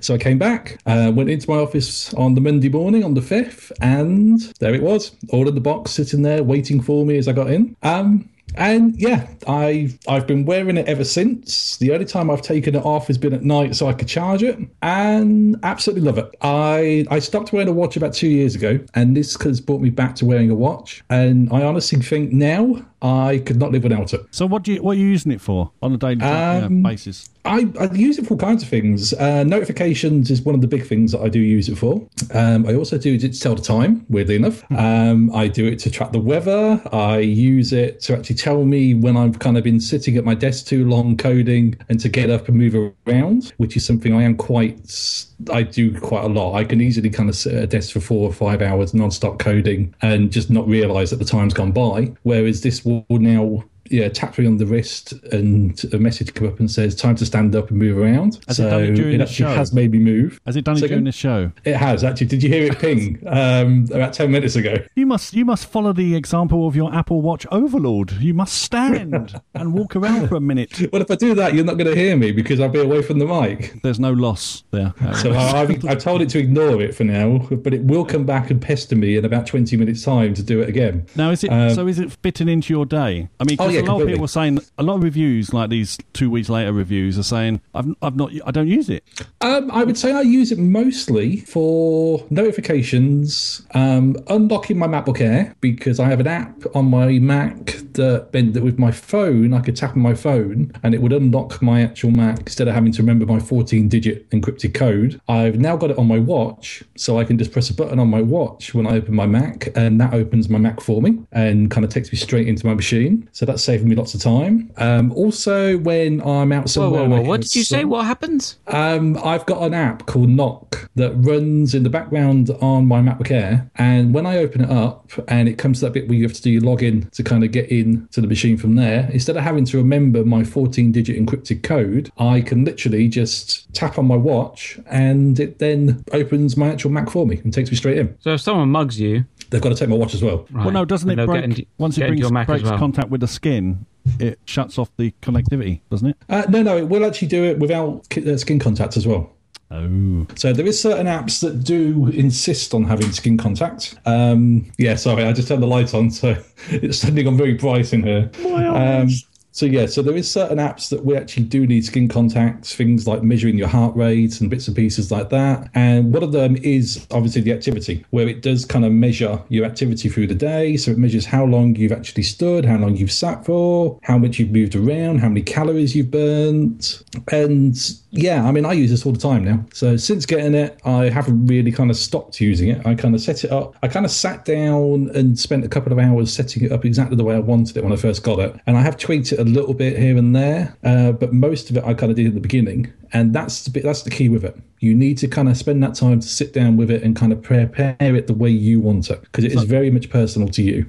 So I came back, uh, went into my office on the Monday morning on the fifth, and there it was, all in the box, sitting there waiting for me as I got in. Um, and yeah, I I've been wearing it ever since. The only time I've taken it off has been at night so I could charge it, and absolutely love it. I I stopped wearing a watch about two years ago, and this has brought me back to wearing a watch. And I honestly think now I could not live without it. So, what do you what are you using it for on a daily Um, basis? I, I use it for all kinds of things. Uh, notifications is one of the big things that I do use it for. Um, I also do it to tell the time, weirdly enough. Um, I do it to track the weather. I use it to actually tell me when I've kind of been sitting at my desk too long coding and to get up and move around, which is something I am quite, I do quite a lot. I can easily kind of sit at a desk for four or five hours non-stop coding and just not realize that the time's gone by. Whereas this will now yeah, tap me on the wrist and a message come up and says time to stand up and move around. Has it done it during the actually show? has made me move. Has it done it during this show? It has actually. Did you hear it ping um, about ten minutes ago? You must you must follow the example of your Apple Watch overlord. You must stand and walk around for a minute. Well, if I do that, you're not going to hear me because I'll be away from the mic. There's no loss there. So I- I've, I've told it to ignore it for now, but it will come back and pester me in about 20 minutes' time to do it again. Now, is it so? Is it fitting into your day? I mean, Um, Oh, yeah, a lot of people are saying a lot of reviews, like these two weeks later reviews, are saying I've I've not I don't use it. Um, I would say I use it mostly for notifications, um, unlocking my MacBook Air because I have an app on my Mac that meant that with my phone I could tap on my phone and it would unlock my actual Mac instead of having to remember my 14-digit encrypted code. I've now got it on my watch, so I can just press a button on my watch when I open my Mac, and that opens my Mac for me and kind of takes me straight into my machine. So that's saving me lots of time. Um, also, when I'm out somewhere, whoa, I whoa! What did you say? What happens? um, I've got an app called Knock that runs in the background on my MacBook Air, and when I open it up and it comes to that bit where you have to do your login to kind of get in to the machine from there, instead of having to remember my 14-digit encrypted code, I can literally just tap on my watch and it then opens my actual Mac for me and takes me straight in. So if someone mugs you, They've got to take my watch as well. right, Well, no, doesn't and it break into- once it brings your Mac as breaks well. contact with the skin? It shuts off the connectivity, doesn't it? Uh, no, no, it will actually do it without uh, skin contact as well. Oh, So there is certain apps that do insist on having skin contact. Um, yeah, sorry, I just turned the light on, so it's suddenly gone very bright in here. My Um, so yeah, so there is certain apps that we actually do need skin contacts, things like measuring your heart rate and bits and pieces like that. And one of them is obviously the activity, where it does kind of measure your activity through the day. So it measures how long you've actually stood, how long you've sat for, how much you've moved around, how many calories you've burnt. And yeah, I mean, I use this all the time now. So since getting it, I haven't really kind of stopped using it. I kind of set it up. I kind of sat down and spent a couple of hours setting it up exactly the way I wanted it when I first got it. And I have tweaked it a little bit here and there, uh, but most of it I kind of did at the beginning. And that's the bit, that's the key with it. You need to kind of spend that time to sit down with it and kind of prepare it the way you want it because it is very much personal to you.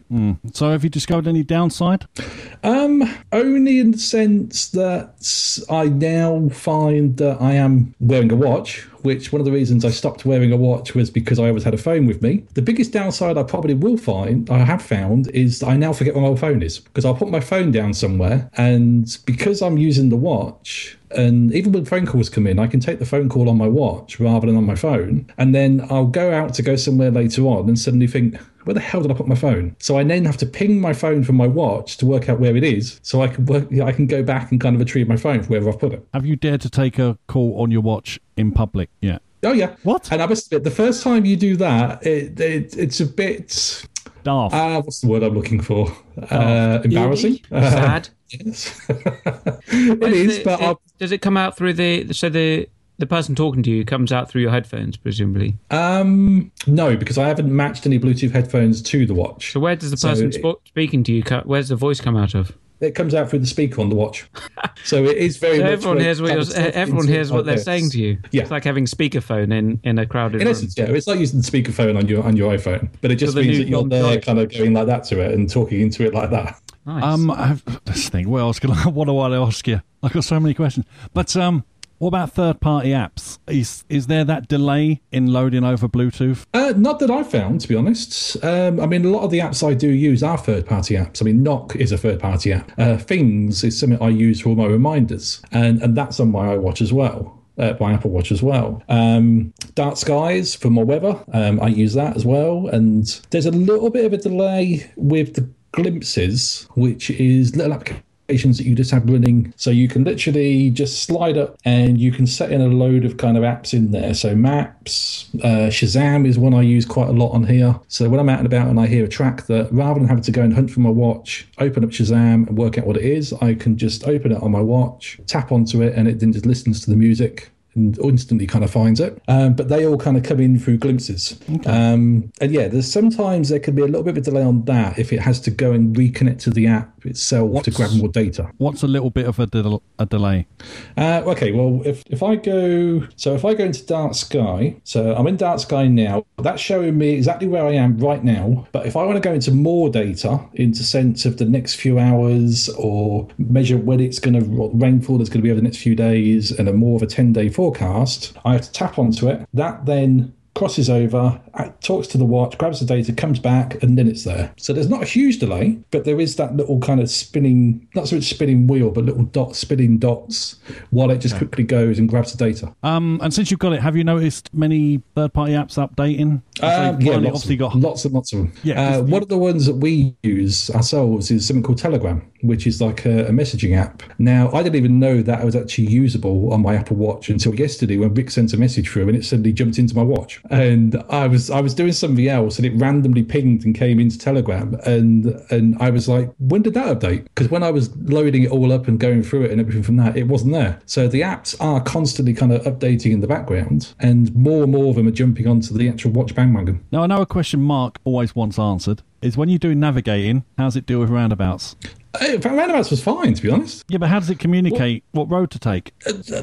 So, have you discovered any downside? Um, only in the sense that I now find that I am wearing a watch, which one of the reasons I stopped wearing a watch was because I always had a phone with me. The biggest downside I probably will find, I have found, is I now forget where my phone is because I'll put my phone down somewhere, and because I'm using the watch, and even when phone calls come in, I can take the phone call on my watch rather than on my phone. And then I'll go out to go somewhere later on and suddenly think, where the hell did I put my phone? So I then have to ping my phone from my watch to work out where it is, so I can work. I can go back and kind of retrieve my phone from wherever I've put it. Have you dared to take a call on your watch in public yet? Oh yeah. What? And I must admit, the first time you do that, it, it it's a bit. Daft. Uh, what's the word I'm looking for? Uh, embarrassing. Sad. it is, Does but it, does it come out through the so the the person talking to you comes out through your headphones, presumably? um, no, because I haven't matched any Bluetooth headphones to the watch. So where does the So person it- speaking to you? Where's the voice come out of? It comes out through the speaker on the watch, so it is very. So much everyone hears what you're, everyone hears what they're saying to you. Yeah. It's like having speakerphone in in a crowded In room. essence, yeah, it's like using the speakerphone on your on your iPhone, but it just the means that you're there, kind of going like that to it and talking into it like that. Nice. Um, I've, this thing. What else can I? What do I ask you? I've got so many questions. But um, what about third-party apps? Is is there that delay in loading over Bluetooth? Uh, not that I've found, to be honest. Um, I mean, a lot of the apps I do use are third-party apps. I mean, Knock is a third-party app. Uh, Things is something I use for all my reminders, and and that's on my iWatch as well. Uh, my Apple Watch as well. Um, Dark Skies for my weather. Um, I use that as well. And there's a little bit of a delay with the glimpses, which is little applications that you just have running. So you can literally just slide up and you can set in a load of kind of apps in there. So Maps, uh, Shazam is one I use quite a lot on here. So when I'm out and about and I hear a track that rather than having to go and hunt for my watch, open up Shazam and work out what it is, I can just open it on my watch, tap onto it, and it then just listens to the music and instantly kind of finds it. Um, but they all kind of come in through glimpses. Um, and yeah, there's sometimes there can be a little bit of a delay on that if it has to go and reconnect to the app itself to grab more data. What's a little bit of a, del- a delay? Uh, okay, well, if, if I go, so if I go into Dark Sky, so I'm in Dark Sky now, that's showing me exactly where I am right now. But if I want to go into more data, into sense of the next few hours or measure when it's going to, rainfall that's going to be over the next few days and a more of a 10 day forecast, I have to tap onto it. That then crosses over, uh, talks to the watch, grabs the data, comes back, and then it's there. So there's not a huge delay, but there is that little kind of spinning, not so much spinning wheel, but little dot spinning dots while it just quickly goes and grabs the data. Um, and since you've got it, have you noticed many third-party apps updating? Um, yeah, lots, obviously got lots and lots of them. Yeah, uh, one of the ones that we use ourselves is something called Telegram, which is like a, a messaging app. Now, I didn't even know that it was actually usable on my Apple Watch until yesterday when Ric sent a message through and it suddenly jumped into my watch. And I was I was doing something else and it randomly pinged and came into Telegram, and and I was like, when did that update? Because when I was loading it all up and going through it and everything from that, it wasn't there. So the apps are constantly kind of updating in the background, and more and more of them are jumping onto the actual watch bandwagon. Now, I know a question Mark always wants answered is when you're doing navigating, how's it deal with roundabouts? Uh, roundabouts was fine, to be honest. Yeah, but how does it communicate what road to take?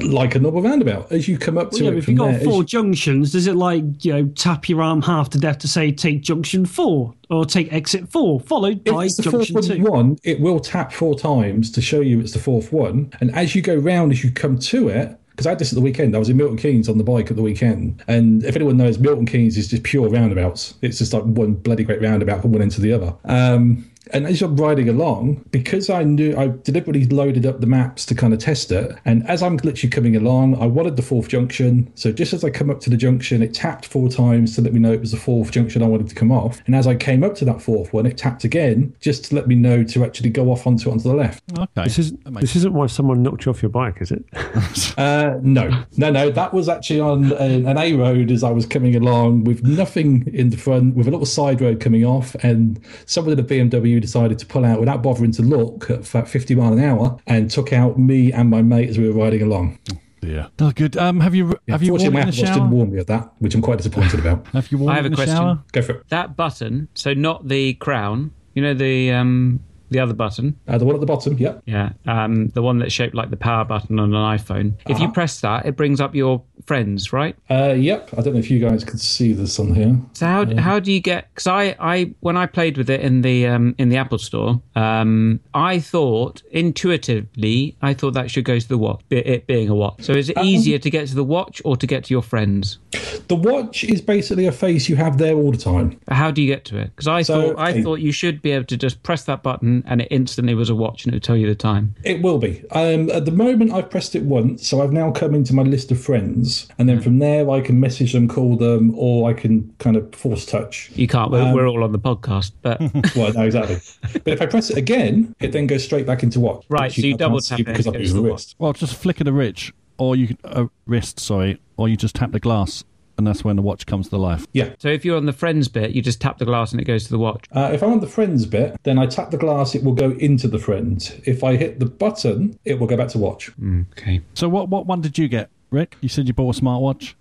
Like a normal roundabout, as you come up to Yeah, it if from you've got there, four you- junctions, does it like, you know, tap your arm half to death to say take junction four or take exit four, followed if by it's the fourth junction one, two? one, it will tap four times to show you it's the fourth one. And as you go round, as you come to it, because I had this at the weekend. I was in Milton Keynes on the bike at the weekend, and if anyone knows, Milton Keynes is just pure roundabouts. It's just like one bloody great roundabout from one end to the other. Um, and as I'm riding along, because I knew I deliberately loaded up the maps to kind of test it, and as I'm literally coming along, I wanted the fourth junction. So just as I come up to the junction, it tapped four times to let me know it was the fourth junction I wanted to come off. And as I came up to that fourth one, it tapped again just to let me know to actually go off onto onto the left. Okay. This, is, That makes- this isn't why someone knocked you off your bike, is it? Uh, no, no, no. That was actually on an, an A road as I was coming along with nothing in the front, with a little side road coming off, and someone in a BMW decided to pull out without bothering to look at 50 mile an hour and took out me and my mate as we were riding along. Yeah. Oh, good. Um, have you have you worn my in the Watch shower? didn't warn me of that, which I'm quite disappointed about. Have you worn I have in a the question. shower? Go for it. That button, so not the crown, you know the um the other button. Uh, the one at the bottom, yeah. Yeah, um, the one that's shaped like the power button on an iPhone. If you press that, it brings up your friends, right? Uh, yep. I don't know if you guys can see this on here. So how how do you get? Because I, I when I played with it in the um, in the Apple Store, um, I thought intuitively I thought that should go to the watch. It being a watch. So is it easier to get to the watch or to get to your friends? The watch is basically a face you have there all the time. How do you get to it? Because I So, thought I okay. thought you should be able to just press that button and it instantly was a watch and it would tell you the time. It will be. Um, at the moment, I've pressed it once, so I've now come into my list of friends, and then from there, I can message them, call them, or I can kind of force touch. You can't. We're, Um, we're all on the podcast, but Well, no, exactly. but if I press it again, it then goes straight back into watch. Right, so you can't double tap it because and I've used the wrist. Well, just flick of the rich, or you can uh, wrist, sorry, or you just tap the glass, and that's when the watch comes to life. Yeah. so if you're on the friends bit, you just tap the glass and it goes to the watch. Uh, if I'm on the friends bit, then I tap the glass, it will go into the friend. If I hit the button, it will go back to watch. Okay. So what what one did you get, Ric? You said you bought a smartwatch.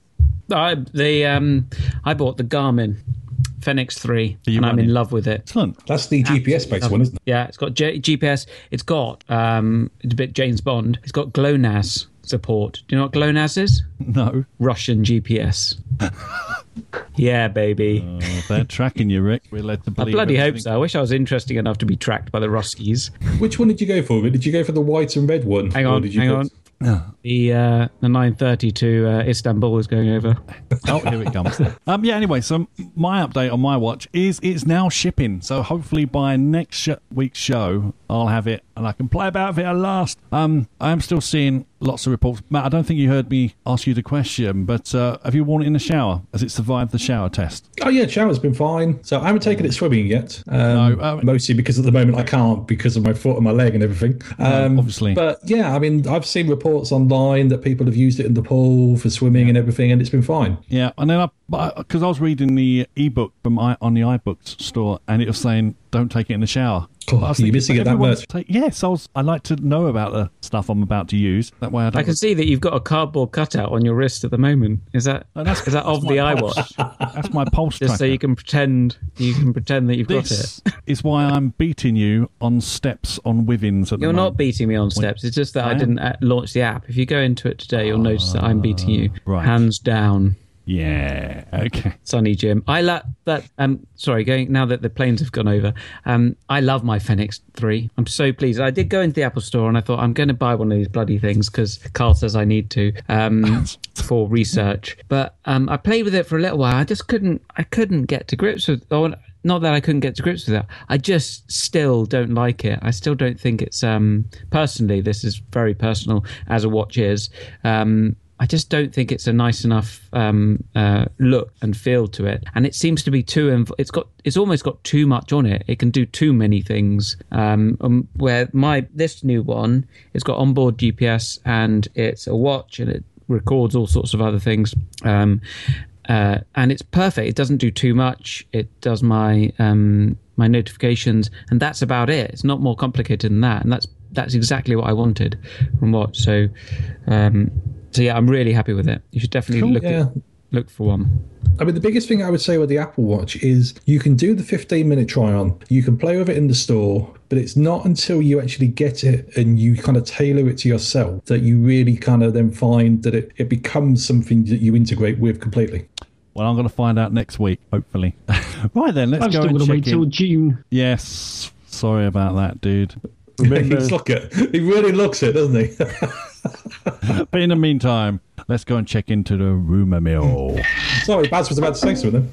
I the um I bought the Garmin Fenix Three, you and I'm in love with it. Excellent. That's the GPS based one, isn't it? Yeah, it's got J- GPS. It's got um it's a bit James Bond. It's got GLONASS support. Do you know what GLONASS is? No, Russian GPS. yeah, baby. oh, they're tracking you, Ric. We're led to I believe. bloody hope so. I wish I was interesting enough to be tracked by the Ruskies. Which one did you go for? Did you go for the white and red one? Hang on, did you hang go- on. The uh, the 9:30 to uh, Istanbul is going over. Oh, here it comes. um, yeah. Anyway, so my update on my watch is it's now shipping. So hopefully by next sh- week's show, I'll have it and I can play about with it at last. Um, I am still seeing lots of reports. Matt, I don't think you heard me ask you the question, but uh, have you worn it in the shower? Has it survived the shower test? Oh yeah, shower's been fine. So I haven't taken it swimming yet. Um, No, uh, mostly because at the moment I can't because of my foot and my leg and everything. Um, obviously. But yeah, I mean, I've seen reports online that people have used it in the pool for swimming and everything, and it's been fine. Yeah, and then I because I was reading the ebook from I, on the iBooks store, and it was saying don't take it in the shower. Oh, But I was you're missing but it that everyone's much. take- yes, I was. I like to know about the stuff I'm about to use. That way, I don't. I can see that you've got a cardboard cutout on your wrist at the moment. Is that Oh, that's- is that that's of the pulse. iWatch? That's my pulse Just so you can pretend you can pretend that you've got it. is why I'm beating you on steps on Withings at You're moment. not beating me on steps. It's just that I I, didn't uh, launch the app. If you go into it today, you'll notice that I'm beating you right. hands down. Yeah. Okay. Sunny Jim. I love that. Um, sorry, going now that the planes have gone over. Um, I love my Fenix Three. I'm so pleased. I did go into the Apple Store and I thought I'm going to buy one of these bloody things because Karl says I need to um, for research. But um, I played with it for a little while. I just couldn't. I couldn't get to grips with. Or, not that I couldn't get to grips with it. I just still don't like it. I still don't think it's um personally. This is very personal as a watch is. Um, I just don't think it's a nice enough um, uh, look and feel to it, and it seems to be too. Inv- it's got. It's almost got too much on it. It can do too many things. Um, um, where my this new one, it's got onboard GPS and it's a watch and it records all sorts of other things. Um, uh, and it's perfect. It doesn't do too much. It does my um, my notifications, and that's about it. It's not more complicated than that, and that's that's exactly what I wanted from Watch. So, um, so yeah, I'm really happy with it. You should definitely look Yeah. at, look for one. I mean, the biggest thing I would say with the Apple Watch is you can do the 15 minute try on, you can play with it in the store, but it's not until you actually get it and you kind of tailor it to yourself that you really kind of then find that it, it becomes something that you integrate with completely. Well, I'm going to find out next week, hopefully. right then, let's I'm go still and going to check wait till. June. Yes. Sorry about that, dude. Remember, He's look at, he really looks it, doesn't he? But in the meantime, let's go and check into the rumour mill. Sorry, Baz was about to say something.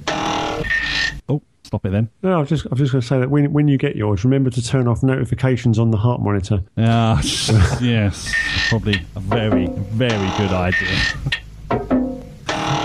Oh, stop it then. no, I was just, I was just going to say that when, when you get yours, remember to turn off notifications on the heart monitor. Ah, yes, probably a very, very good idea.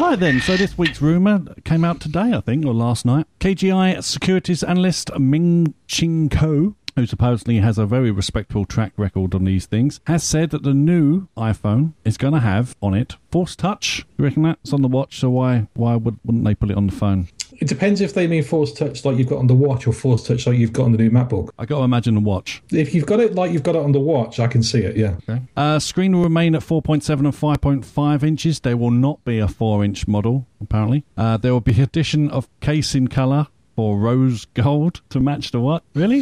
Right then, so this week's rumour came out today, I think, or last night. KGI securities analyst Ming Ching Ko, who supposedly has a very respectable track record on these things, has said that the new iPhone is going to have on it Force Touch. You reckon that's on the watch? So why why would, wouldn't they put it on the phone? It depends if they mean Force Touch like you've got on the watch or Force Touch like you've got on the new MacBook. I got to imagine the watch. If you've got it like you've got it on the watch, I can see it, yeah. Uh, screen will remain at 4.7 and 5.5 inches. There will not be a 4 inch model, apparently. Uh, there will be addition of case in colour for rose gold to match the what? Really?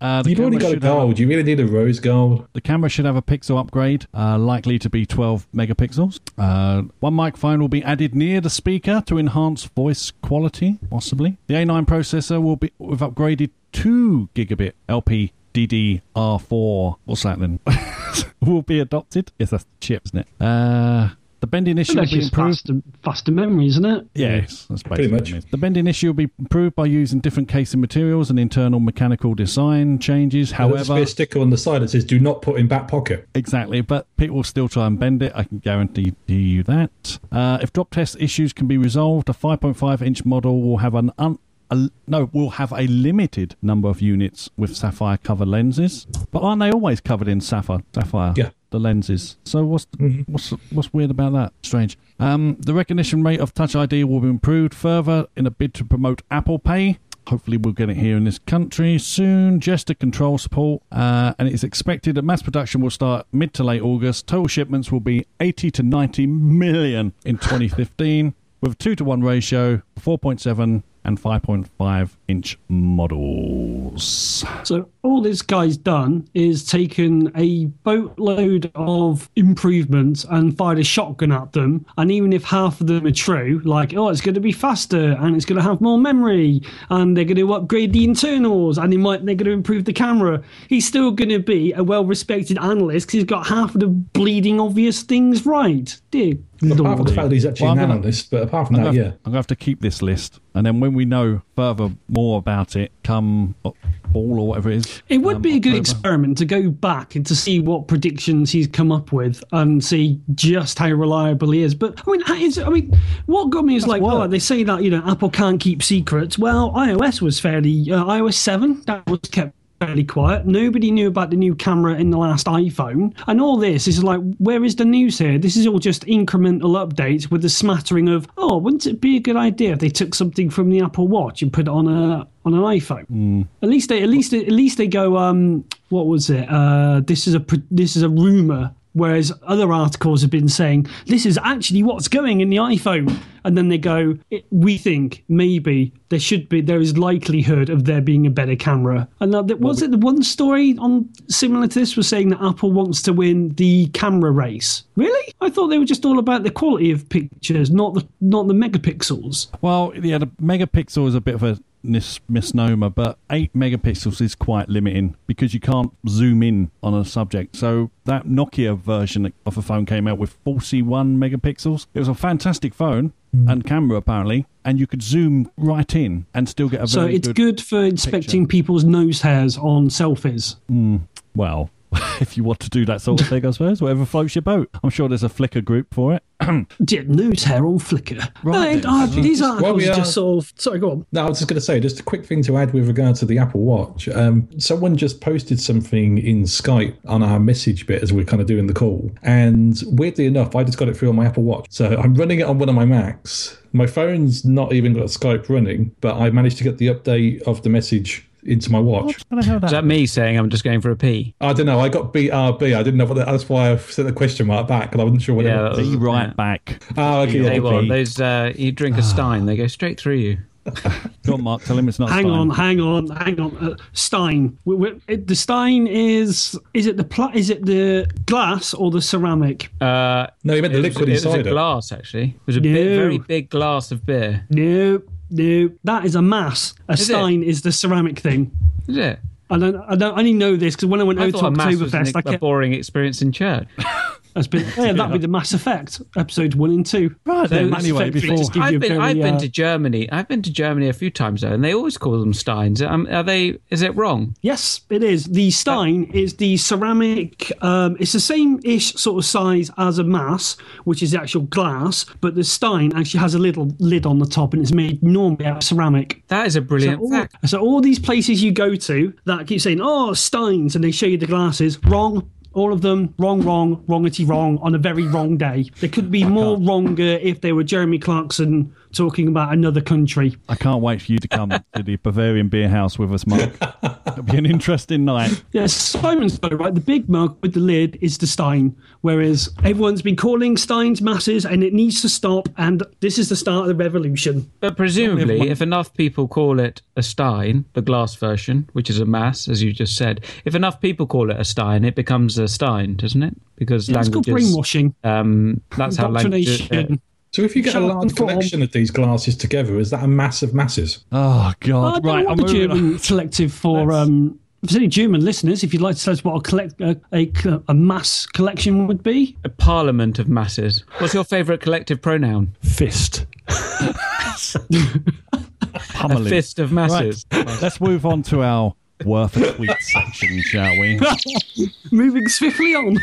Uh, the You've already got a gold. You really need a rose gold. the camera should have a pixel upgrade, uh, likely to be 12 megapixels. Uh, one microphone will be added near the speaker to enhance voice quality, possibly. The A9 processor will be with upgraded 2 gigabit LP DDR4. What's that then? will be adopted. Yes, that's the chip, isn't it? Uh, the bending issue will That's be improved. faster, faster memory, isn't it? Yes, that's Pretty much. what. The bending issue will be improved by using different casing materials and internal mechanical design changes. There'll just be a sticker on the side that says "Do not put in back pocket." Exactly, but people will still try and bend it. I can guarantee you that. Uh, if drop test issues can be resolved, a 5.5 inch model will have an un- a, no, will have a limited number of units with sapphire cover lenses. But aren't they always covered in sapphire? Sapphire. Yeah. The lenses. So what's what's what's weird about that? Strange. Um, the recognition rate of Touch ID will be improved further in a bid to promote Apple Pay. Hopefully, we'll get it here in this country soon. Gesture control support, uh, and it's expected that mass production will start mid to late August. Total shipments will be 80 to 90 million in 2015, with a two to one ratio, 4.7 and 5.5 inch models. So all this guy's done is taken a boatload of improvements and fired a shotgun at them. And even if half of them are true, like oh, it's going to be faster and it's going to have more memory and they're going to upgrade the internals and they might they're going to improve the camera, he's still going to be a well-respected analyst because he's got half of the bleeding obvious things right. Dear Apart from the Lord. fact that he's actually Well, I'm an gonna- analyst, but apart from I'm that, gonna, yeah. have, I'm gonna have to keep this list, and then when we know further more about it, come uh, fall or whatever it is. It would um, be a good experiment to go back and to see what predictions he's come up with and see just how reliable he is. But I mean, how is- I mean, what got me is like, work. oh, they say that you know Apple can't keep secrets. Well, iOS was fairly uh, iOS seven that was kept fairly quiet. Nobody knew about the new camera in the last iPhone, and all this is like, where is the news here? This is all just incremental updates with a smattering of, oh, wouldn't it be a good idea if they took something from the Apple Watch and put it on a on an iPhone? At least they, at least, at least they go. Um, what was it? Uh, this is a this is a rumor. Whereas other articles have been saying this is actually what's going in the iPhone, and then they go, "We think maybe there should be there is likelihood of there being a better camera." And that- was it the one story on similar to this was saying that Apple wants to win the camera race? Really? I thought they were just all about the quality of pictures, not the not the megapixels. Well, yeah, the megapixel is a bit of a mis- misnomer, but eight megapixels is quite limiting because you can't zoom in on a subject. So that Nokia version of a phone came out with 41 megapixels. It was a fantastic phone mm. and camera apparently, and you could zoom right in and still get a So it's good, for inspecting people's nose hairs on selfies. Mm. Well, if you want to do that sort of thing, I suppose, whatever floats your boat. I'm sure there's a Flickr group for it. Yeah, nose hair on Flickr. Right No, then. uh, these Well, we are are- just sort of. Sorry, go on. No, I was just going to say, just a quick thing to add with regard to the Apple Watch. Um, someone just posted something in Skype on our message bit as we're kind of doing the call. And weirdly enough, I just got it through on my Apple Watch. So I'm running it on one of my Macs. My phone's not even got Skype running, but I managed to get the update of the message into my watch. How the hell Is that? that me saying I'm just going for a pee? I don't know. I got BRB. I didn't know what that, that's why I sent the question mark back, and I wasn't sure what Yeah, it was. that Be right back. Oh, okay. Tell yeah, what, those uh, you drink a Stein, they go straight through you. Go on, Mark. Tell him it's not. Hang Stein. on, hang on, hang on. Uh, Stein. We- we- it- the Stein is is it the pla- is it the glass or the ceramic? Uh, No, you meant the liquid was, it was a it. glass, actually. It was a No. big, very big glass of beer. No, no, that is a mass. A Is? Stein is the ceramic thing. Is it? I don't, I don't, I only know this because when I went I over to thought a mass was an, Oktoberfest, I a kept, boring experience in church. that's been, yeah, that'd be the Mass Effect episodes one and two. Right then, Mass anyway, Effect three before- just give I've been, very, I've been uh, to Germany. I've been to Germany a few times though, and they always call them Steins. Um, are they? Is it wrong? Yes, it is. The Stein is the ceramic. Um, it's the same ish sort of size as a mass, which is the actual glass, but the Stein actually has a little lid on the top, and it's made normally out of ceramic. That is a So brilliant all, fact. so all these places you go to that keep saying, "Oh, Steins," and they show you the glasses. Wrong. All of them wrong, wrong, wrongity wrong on a very wrong day. They could be more wronger if they were Jeremy Clarkson talking about another country. I can't wait for you to come to the Bavarian Beer House with us, Mark. It'll be an interesting night. Yeah, Simon's got it right. The big mug with the lid is the Stein, whereas everyone's been calling Steins masses and it needs to stop. And this is the start of the revolution. But presumably, if enough people call it a Stein, the glass version, which is a mass, as you just said, if enough people call it a Stein, it becomes a Stein, doesn't it? Because It's called brainwashing, um, that's how languages. indoctrination. So if you get a Shut up large collection of these glasses together, is that a mass of masses? Oh, God. don't right, I'm what the moving on. German collective for. Um, if there's any German listeners, if you'd like to tell us what a, collect, a, a, a mass collection would be, a parliament of masses. What's your favourite collective pronoun? Fist. A fist of masses. Right, let's move on to our worth a tweet section, shall we? moving swiftly on.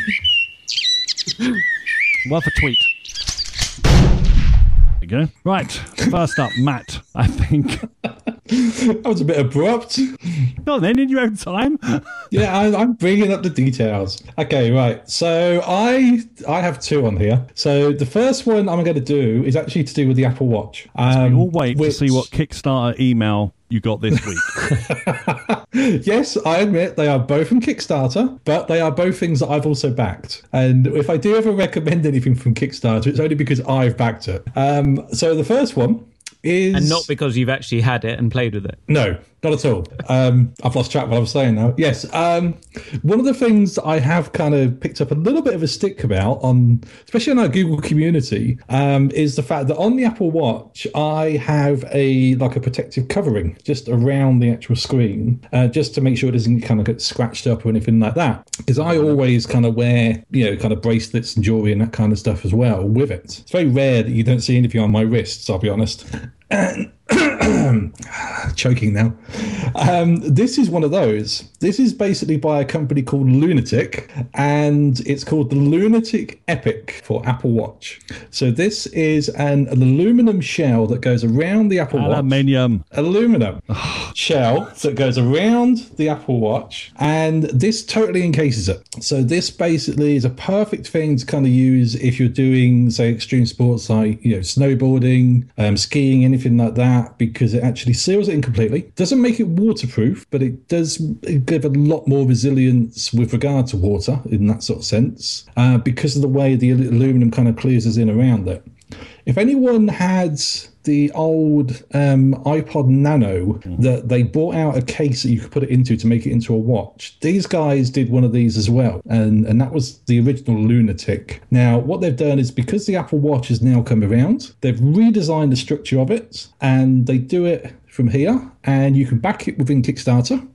Worth a tweet. You go. Right, first up, Matt. I think. That was a bit abrupt. Go on then, in your own time. Yeah, I, I'm bringing up the details. Okay, right. So I I have two on here. So the first one I'm going to do is actually to do with the Apple Watch. Um, We'll wait to see what Kickstarter email you got this week. Yes, I admit they are both from Kickstarter, but they are both things that I've also backed. And if I do ever recommend anything from Kickstarter, it's only because I've backed it. Um, so the first one is And not because you've actually had it and played with it. No, not at all. Um, I've lost track what I was saying now. Yes, um, one of the things I have kind of picked up a little bit of a stick about on, especially on our Google community, um, is the fact that on the Apple Watch I have a like a protective covering just around the actual screen, uh, just to make sure it doesn't kind of get scratched up or anything like that. Because I always kind of wear, you know, kind of bracelets and jewelry and that kind of stuff as well with it. It's very rare that you don't see anything on my wrists. I'll be honest. and choking now. Um, this is one of those. This is basically by a company called Lunatik, and it's called the Lunatik Epik for Apple Watch. So this is an, an aluminum shell that goes around the Apple Watch Aluminium. aluminum shell that goes around the Apple Watch, and this totally encases it. So this basically is a perfect thing to kind of use if you're doing, say, extreme sports like you know snowboarding, um, skiing, anything like that, because it actually seals it in completely. Doesn't make it waterproof, but it does give a lot more resilience with regard to water in that sort of sense, uh, because of the way the aluminum kind of clears in around it. If anyone had the old um, iPod Nano that they bought out a case that you could put it into to make it into a watch, these guys did one of these as well, and and that was the original Lunatik. Now, what they've done is because the Apple Watch has now come around, they've redesigned the structure of it, and they do it from here, and you can back it within Kickstarter.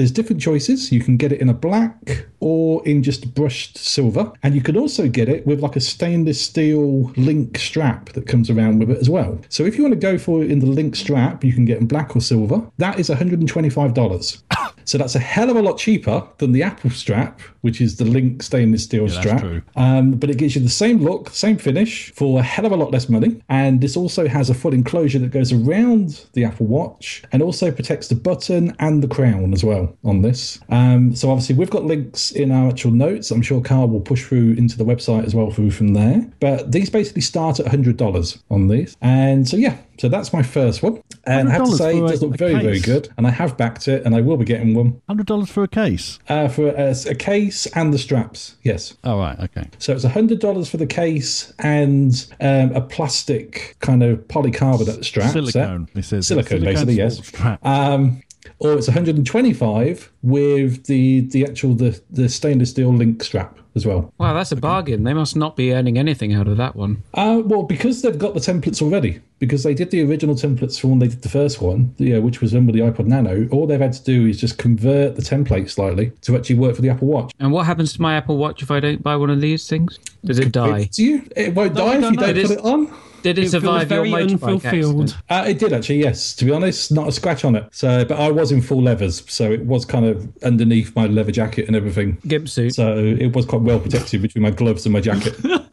There's different choices. You can get it in a black or in just brushed silver. And you can also get it with like a stainless steel link strap that comes around with it as well. So if you want to go for it in the link strap, you can get in black or silver. That is $125. So that's a hell of a lot cheaper than the Apple strap, which is the link stainless steel that's strap. true. Um, but it gives you the same look, same finish for a hell of a lot less money. And this also has a full enclosure that goes around the Apple Watch and also protects the button and the crown as well on this. Um, so obviously we've got links in our actual notes. I'm sure Karl will push through into the website as well through from there. But these basically start at $100 on these. And so yeah, so that's my first one. And I have to say, it does look very, very case. good. And I have backed it and I will be getting one. one Hundred dollars for a case. uh, for a, a case and the straps. Yes. Oh right, okay. So it's hundred dollars for the case and um, a plastic kind of polycarbonate strap. set. Silicone. It says Silicone, basically, yes. Um, or it's 125 with the the actual the the stainless steel link strap as well. Wow, that's a bargain. They must not be earning anything out of that one. Uh, well, because they've got the templates already, because they did the original templates for when they did the first one, yeah, which was done with the iPod Nano. All they've had to do is just convert the template slightly to actually work for the Apple Watch. And what happens to my Apple Watch if I don't buy one of these things? Does it die? Do you? It won't No, die if you know. don't It put is- it on. Did it, It feels survive your very motorbike unfulfilled. accident? Uh, it did actually, yes. To be honest, not a scratch on it. So, but I was in full leathers, so it was kind of underneath my leather jacket and everything. Gimp suit. So it was quite well protected between my gloves and my jacket.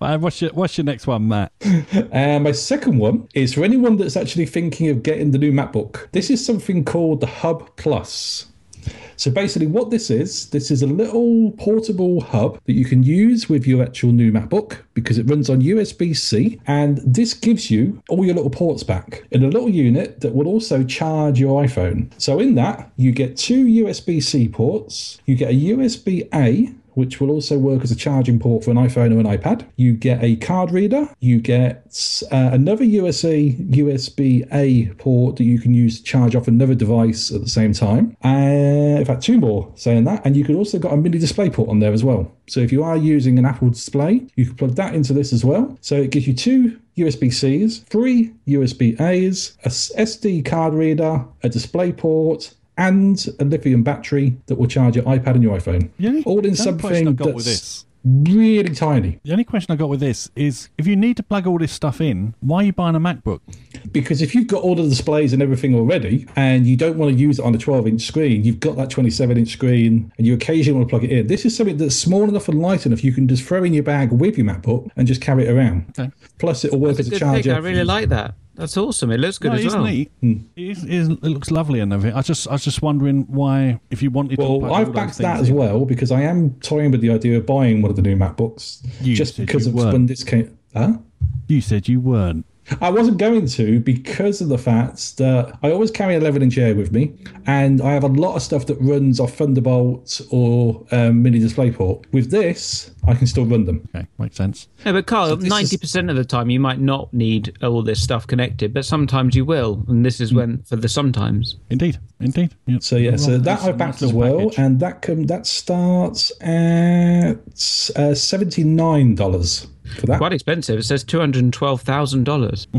Uh, what's your What's your next one, Matt? and my second one is for anyone that's actually thinking of getting the new MacBook. This is something called the Hub Plus. So basically, what this is, this is a little portable hub that you can use with your actual new MacBook because it runs on USB C, and this gives you all your little ports back in a little unit that will also charge your iPhone. So in that, you get two USB C ports, you get a USB A which will also work as a charging port for an iPhone or an iPad. You get a card reader. You get uh, another USA USB A port that you can use to charge off another device at the same time. Uh, in fact, two more saying that. And you could also got a mini display port on there as well. So if you are using an Apple display, you can plug that into this as well. So it gives you two USB Cs, three USB As, a SD card reader, a display port, and a lithium battery that will charge your iPad and your iPhone. Yeah, All in the only something I've with that's this. really tiny. The only question I got with this is if you need to plug all this stuff in, why are you buying a MacBook? Because if you've got all the displays and everything already, and you don't want to use it on a 12 inch screen, you've got that 27 inch screen, and you occasionally want to plug it in. This is something that's small enough and light enough you can just throw in your bag with your MacBook and just carry it around. Okay. Plus, it'll work It's as a a charger. pick. I really like that. That's awesome. It looks good No, as it is well. neat. Hmm. It, is, it, is, it looks lovely and everything. I just, I was just wondering why, if you wanted to. Well, plug all I've backed that as well because I am toying with the idea of buying one of the new MacBooks You just because you of weren't. when this came. Huh? You said you weren't. I wasn't going to because of the fact that I always carry an 11 inch Air with me, and I have a lot of stuff that runs off Thunderbolt or um, mini DisplayPort. With this, I can still run them. Okay, makes sense. No, but Karl, this is- ninety percent of the time you might not need all this stuff connected, but sometimes you will, and this is when for the sometimes. Indeed, indeed. Yep. So yeah, so that that's a I backed as well, package. and that com- that starts at uh, seventy nine dollars for that. Quite expensive. It says two hundred and twelve thousand dollars.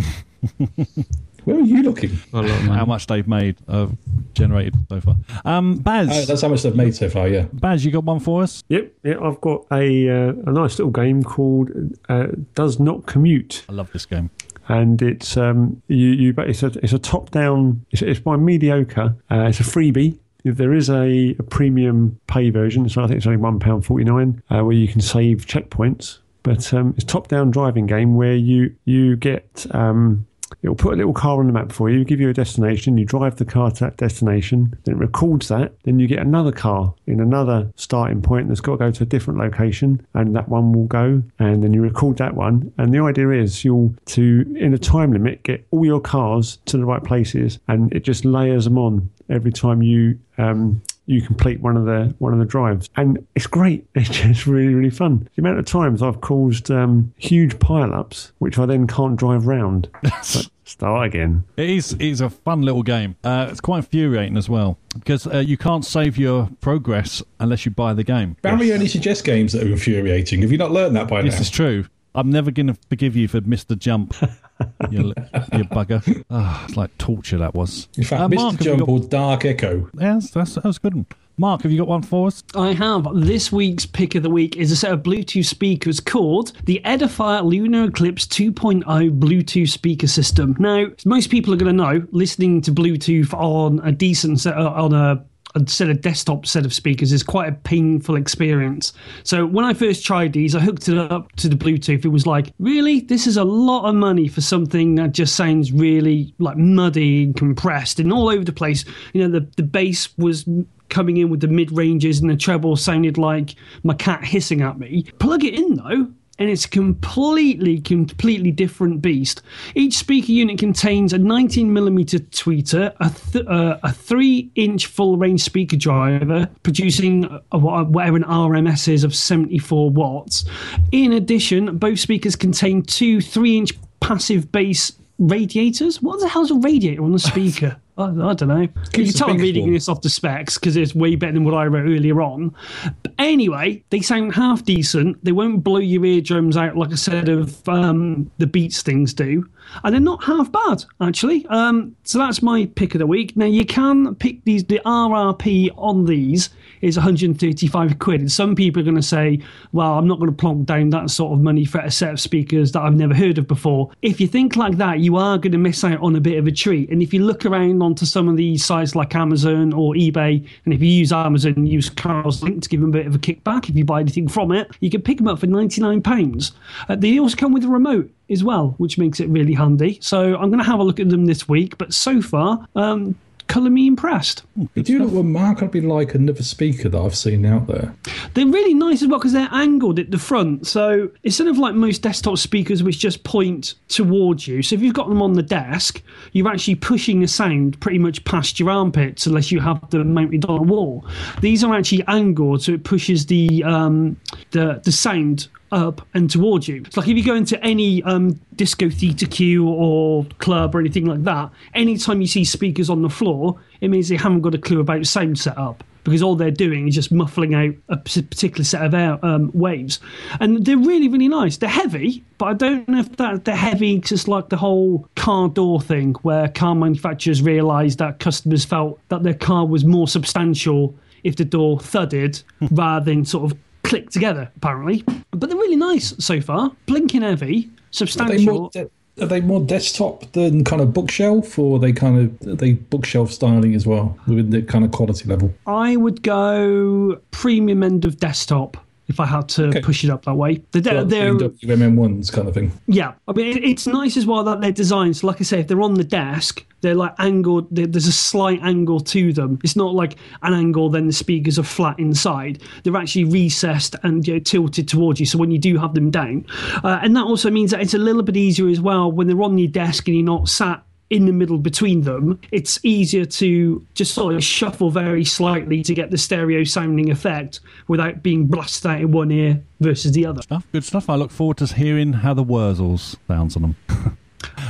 Where are you looking? How much they've made, uh, generated so far. Um, Baz, Oh, that's how much they've made so far. Yeah. Baz, you got one for us? Yep, yeah, I've got a uh, a nice little game called uh, Does Not Commute, I love this game. and it's um you you but it's a it's a top down. It's, it's by Mediocre. Uh, it's a freebie. There is a, a premium pay version, so I think it's only one pound forty nine, uh, where you can save checkpoints. But um, it's a top down driving game where you you get um, It'll put a little car on the map for you, give you a destination, you drive the car to that destination, then it records that, then you get another car in another starting point that's got to go to a different location, and that one will go, and then you record that one. And the idea is you'll to in a time limit get all your cars to the right places, and it just layers them on every time you um, you complete one of the one of the drives, and it's great. It's just really really fun. The amount of times I've caused um, huge pile-ups, which I then can't drive round. Start again. It is it is a fun little game. Uh, it's quite infuriating as well because uh, you can't save your progress unless you buy the game. Barry only suggests games that are infuriating. Have you not learned that by This now? This is true. I'm never going to forgive you for Mr. Jump. you, li- you bugger. Ah, it's like torture that was. In fact, Uh, Mr. Mark, have you Jump got- or Dark Echo. Yeah, that's, that's, that was a good. One. Mark, have you got one for us? I have. This week's pick of the week is a set of Bluetooth speakers called the Edifier Luna Eclipse 2.0 Bluetooth speaker system. Now, most people are going to know listening to Bluetooth on a decent set uh, on a a set of desktop set of speakers is quite a painful experience. So when I first tried these, I hooked it up to the Bluetooth. It was like, really, this is a lot of money for something that just sounds really like muddy and compressed and all over the place. You know, the the bass was coming in with the mid ranges and the treble sounded like my cat hissing at me. Plug it in though. And it's a completely, completely different beast. Each speaker unit contains a 19mm tweeter, a, th- uh, a 3 inch full range speaker driver, producing a, whatever an RMS is of 74 watts. In addition, both speakers contain two 3 inch passive bass radiators. What the hell's a radiator on a speaker? I, I don't know. You can the tell I'm reading warm. this off the specs because it's way better than what I wrote earlier on. But anyway, they sound half decent. They won't blow your eardrums out like a set of um, the Beats things do, and they're not half bad actually. Um, so that's my pick of the week. Now you can pick these. The RRP on these is 135 quid, and some people are going to say, "Well, I'm not going to plonk down that sort of money for a set of speakers that I've never heard of before." If you think like that, you are going to miss out on a bit of a treat. And if you look around onto some of these sites like Amazon or eBay, and if you use Amazon, use Karl's link to give them a bit of a kickback. If you buy anything from it, you can pick them up for 99 pounds. Uh, they also come with a remote as well, which makes it really handy. So I'm going to have a look at them this week. But so far, um, colour me impressed. They do look remarkably like another speaker that I've seen out there. They're really nice as well because they're angled at the front. So instead of like most desktop speakers, which just point towards you, so if you've got them on the desk, you're actually pushing the sound pretty much past your armpits unless you have them mounted on a wall. These are actually angled, so it pushes the um, the the sound up and towards you. It's like if you go into any um, disco theatre queue or club or anything like that, anytime you see speakers on the floor, it means they haven't got a clue about sound setup because all they're doing is just muffling out a particular set of air um, waves. And they're really, really nice. They're heavy, but I don't know if that they're heavy just like the whole car door thing where car manufacturers realised that customers felt that their car was more substantial if the door thudded rather than sort of click together, apparently. But they're really nice so far. Blinking heavy, Are they substantial. more, are they more desktop than kind of bookshelf, or are they kind of are they bookshelf styling as well within the kind of quality level? I would go premium end of desktop if I had to Okay. push it up that way. They're, they're, BMW M1s kind of thing. yeah, I mean, it, it's nice as well that they're designed. So, like I say, if they're on the desk, they're like angled. there- There's a slight angle to them. It's not like an angle, then the speakers are flat inside. They're actually recessed and you know, tilted towards you. So when you do have them down, uh, and that also means that it's a little bit easier as well when they're on your desk and you're not sat in the middle between them, it's easier to just sort of shuffle very slightly to get the stereo sounding effect without being blasted out in one ear versus the other. Stuff, good stuff. I look forward to hearing how the Wurzels sounds on them.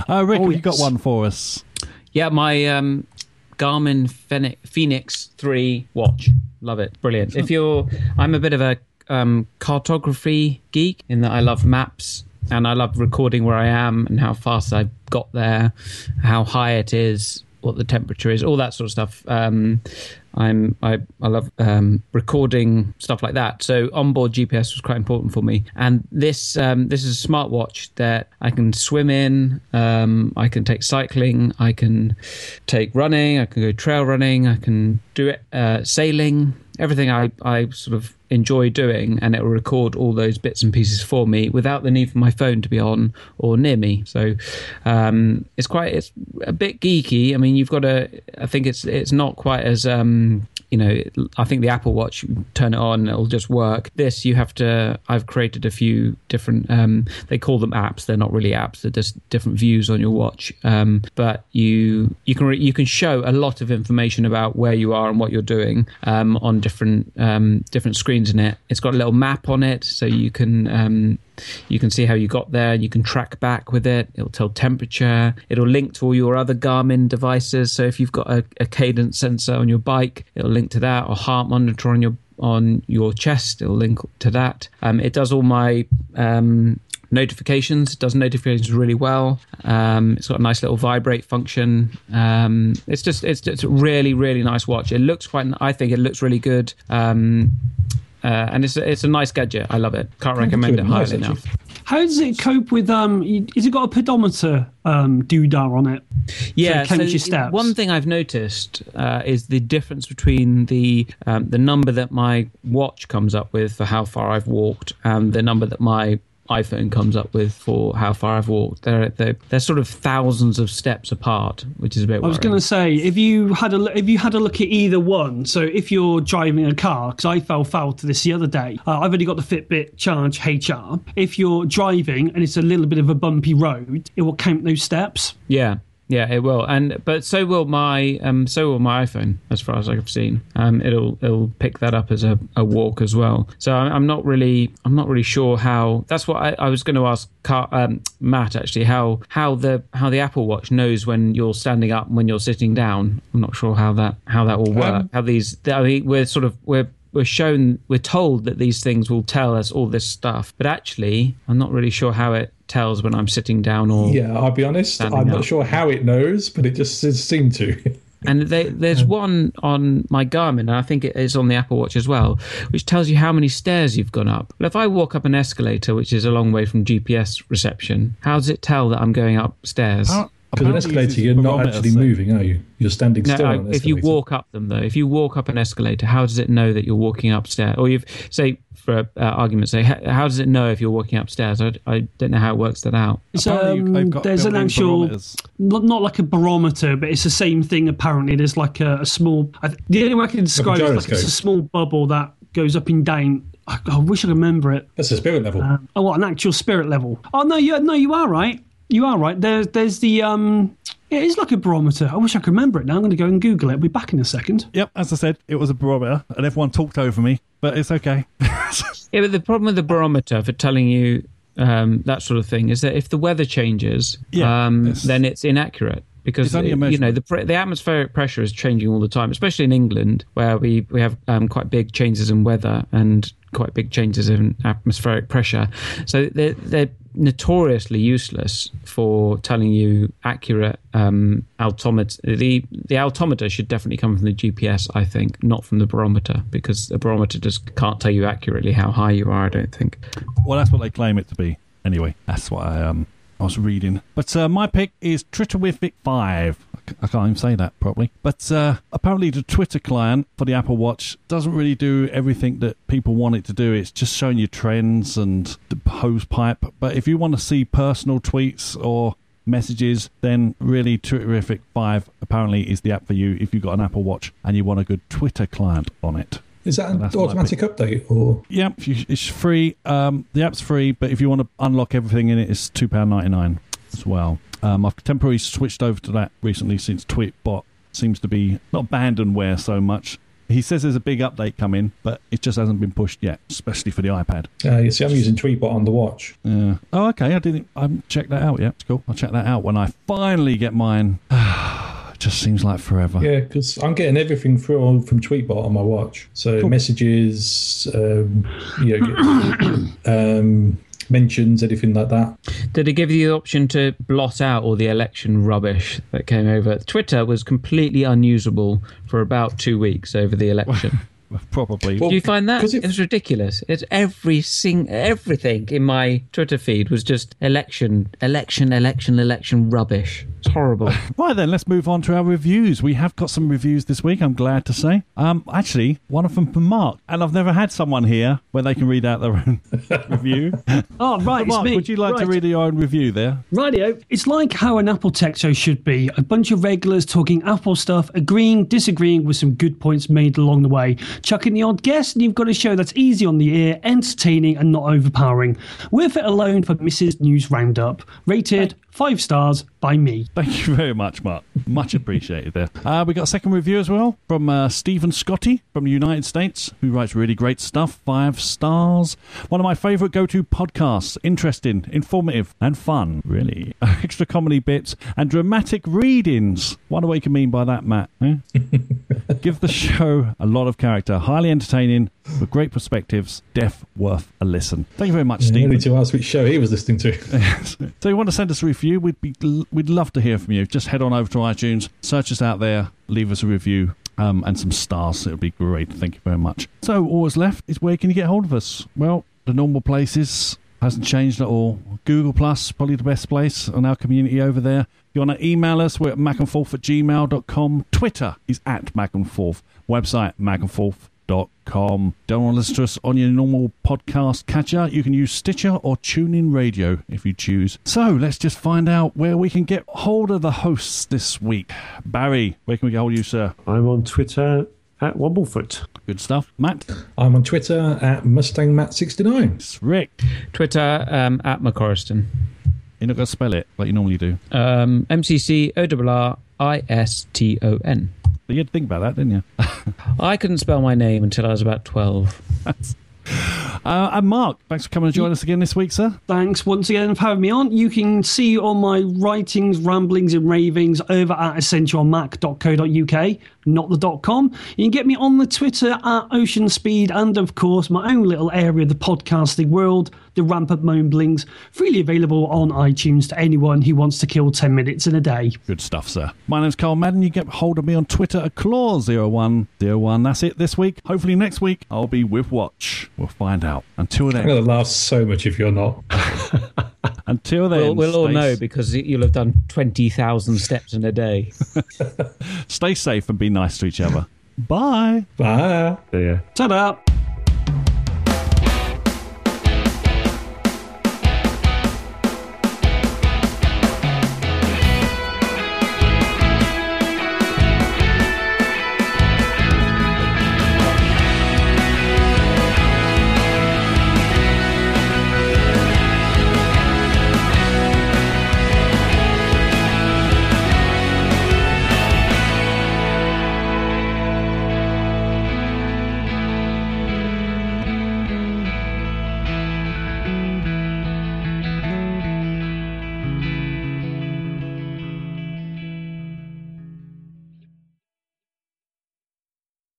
uh, Ric, Oh, have you got one for us? Yeah, my um, Garmin Fenix, Fenix 3 watch. Love it. Brilliant. If you're, I'm a bit of a um, cartography geek in that I love maps and I love recording where I am and how fast I got there, how high it is, what the temperature is, all that sort of stuff. Um, I'm I, I love um, recording stuff like that. So onboard GPS was quite important for me. And this um, this is a smartwatch that I can swim in. Um, I can take cycling. I can take running. I can go trail running. I can do it uh, sailing. Everything I, I sort of enjoy doing, and it will record all those bits and pieces for me without the need for my phone to be on or near me. So um, it's quite it's a bit geeky. I mean, you've got to. I think it's it's not quite as um, you know. I think the Apple Watch, turn it on, it'll just work. This you have to. I've created a few different. Um, they call them apps. They're not really apps. They're just different views on your watch. Um, but you you can re- you can show a lot of information about where you are and what you're doing um, on different um, different screens in it. It's got a little map on it, so you can um, you can see how you got there. You can track back with it. It'll tell temperature. It'll link to all your other Garmin devices. So if you've got a, a cadence sensor on your bike, it'll link to that, or heart monitor on your on your chest. It'll link to that. Um, it does all my um, notifications. It does notifications really well. Um, it's got a nice little vibrate function. Um, it's just it's, it's a really really nice watch. It looks quite. I think it looks really good. Um, uh, and it's a, it's a nice gadget. I love it. Can't recommend it highly enough. How does it cope with? Um, has it got a pedometer um, doodah on it? Yeah, it counts your steps. one thing I've noticed uh, is the difference between the um, the number that my watch comes up with for how far I've walked and the number that my iPhone comes up with for how far I've walked. They're they're, they're sort of thousands of steps apart, which is a bit. I was going to say if you had a if you had a look at either one. So if you're driving a car, because I fell foul to this the other day. Uh, I've only got the Fitbit Charge HR. If you're driving and it's a little bit of a bumpy road, it will count those steps. Yeah, yeah, it will, and but so will my um so will my iPhone as far as I've seen. Um, it'll it'll pick that up as a, a walk as well. So I'm, I'm not really I'm not really sure how. That's what I, I was going to ask Car, um, Matt actually how how the how the Apple Watch knows when you're standing up and when you're sitting down. I'm not sure how that how that will work. Um, how these I mean we're sort of we're we're shown we're told that these things will tell us all this stuff but actually i'm not really sure how it tells when i'm sitting down or Yeah, I'll be honest. I'm not up. sure how it knows, but it just s- seemed to. And they, there's one on my Garmin, and I think it is on the Apple Watch as well, which tells you how many stairs you've gone up. Well, if I walk up an escalator, which is a long way from GPS reception, how does it tell that I'm going upstairs? How, Because an escalator, you're not actually set. moving, are you? You're standing No, still. I- on if you walk up them though, if you walk up an escalator, how does it know that you're walking upstairs? Or you've say for uh, argument's sake, how, how does it know if you're walking upstairs? I, I don't know how it works that out. It's, Apparently um, there's an actual, not, not like a barometer, but it's the same thing. Apparently, there's like a, a small. I, the only way I can describe it is like it's a small bubble that goes up and down. I, I wish I could remember it. That's a spirit level. Um, oh, what an actual spirit level? Oh no, you no, you are right. You are right. There's there's the um. It is like a barometer. I wish I could remember it now. I'm going to go and Google it. I'll be back in a second. Yep, as I said, it was a barometer, and everyone talked over me, but it's okay. Yeah, but the problem with the barometer for telling you um, that sort of thing is that if the weather changes, Yeah, um, it's- then it's inaccurate. Because It's only a you know the the atmospheric pressure is changing all the time, especially in England, where we we have um, quite big changes in weather and quite big changes in atmospheric pressure. So they're they're notoriously useless for telling you accurate um, altimeter. The the altimeter should definitely come from the GPS, I think, not from the barometer, because the barometer just can't tell you accurately how high you are. I don't think. Well, that's what they claim it to be. Anyway, that's what I um I was reading. But uh, my pick is Twitterrific Five. I can't even say that properly. But uh, apparently, the Twitter client for the Apple Watch doesn't really do everything that people want it to do. It's just showing you trends and the hose pipe. But if you want to see personal tweets or messages, then really Twitterrific 5 apparently is the app for you if you've got an Apple Watch and you want a good Twitter client on it. Is that an automatic update or? Yep, it's free. Um, the app's free, but if you want to unlock everything in it, it's two pound ninety nine as well. Um, I've temporarily switched over to that recently since Tweetbot seems to be not abandonware so much. He says there's a big update coming, but it just hasn't been pushed yet, especially for the iPad. Uh, you see, I'm using Tweetbot on the watch. Yeah. Oh, okay. I didn't. I haven't checked that out yet. It's cool. I'll check that out when I finally get mine. it just seems like forever. Yeah, because I'm getting everything through from Tweetbot on my watch. So messages, um, you know, um, mentions, anything like that. Did it give you the option to blot out all the election rubbish that came over? Twitter was completely unusable for about two weeks over the election. Probably. Well, Do you find that It, it- was ridiculous. It's every sing, everything in my Twitter feed was just election, election, election, election rubbish. It's horrible. Right then, let's move on to our reviews. We have got some reviews this week. I'm glad to say. Um, actually, one of them from Mark, and I've never had someone here where they can read out their own review. Oh, right. it's Mark, me. would you like to read your own review there? Radio. It's like how an Apple tech show should be. A bunch of regulars talking Apple stuff, agreeing, disagreeing with some good points made along the way. Chuck in the odd guest, and you've got a show that's easy on the ear, entertaining, and not overpowering. With it alone for Mrs. News Roundup. Rated five stars by me. Thank you very much, Mark. Much appreciated there. Uh, we got a second review as well from uh, Stephen Scotty from the United States, who writes really great stuff. Five stars. One of my favourite go to podcasts. Interesting, informative, and fun, really. Extra comedy bits and dramatic readings. Wonder what you can mean by that, Matt. eh? Give the show a lot of character. Highly entertaining, with great perspectives. Deaf worth a listen. Thank you very much, Stephen. need to ask which show he was listening to. So you want to send us a review? We'd be we'd love to hear from you. Just head on over to iTunes, search us out there, leave us a review. Um, and some stars. It would be great. Thank you very much. So, all that's left is where can you get hold of us? Well, the normal places hasn't changed at all. Google Plus, probably the best place on our community over there. If you want to email us, we're at macandforth at gmail.com. Twitter is at macandforth. Website, macandforth.com. Don't want to listen to us on your normal podcast catcher? You can use Stitcher or TuneIn Radio if you choose. So let's just find out where we can get hold of the hosts this week. Barry, where can we get hold of you, sir? I'm on Twitter at Wobblefoot. Good stuff. Matt, I'm on Twitter at MustangMatt69. it's Ric. Twitter um, at McCorriston. You're not going to spell it like you normally do. Um, MCC O R I S T O N. You had to think about that, didn't you? I couldn't spell my name until I was about 12. Uh, and Mark, thanks for coming and joining us again this week, sir. Thanks once again for having me on. You can see all my writings, ramblings, and ravings over at essentialmac.co.uk, not the .com. You can get me on the Twitter at Ocean Speed, and of course my own little area of the podcasting world, the Rampant Mumblings, freely available on iTunes to anyone who wants to kill 10 minutes in a day. Good stuff, sir. My name's Karl Madden. You get hold of me on Twitter at claw0101. That's it this week. Hopefully next week I'll be with Watch. We'll find out. Until then. I'm then, going to laugh so much if you're not. Until then, We'll, we'll all stay, know because you'll have done 20,000 steps in a day. stay safe and be nice to each other. Bye. Bye. Yeah. Ta-da!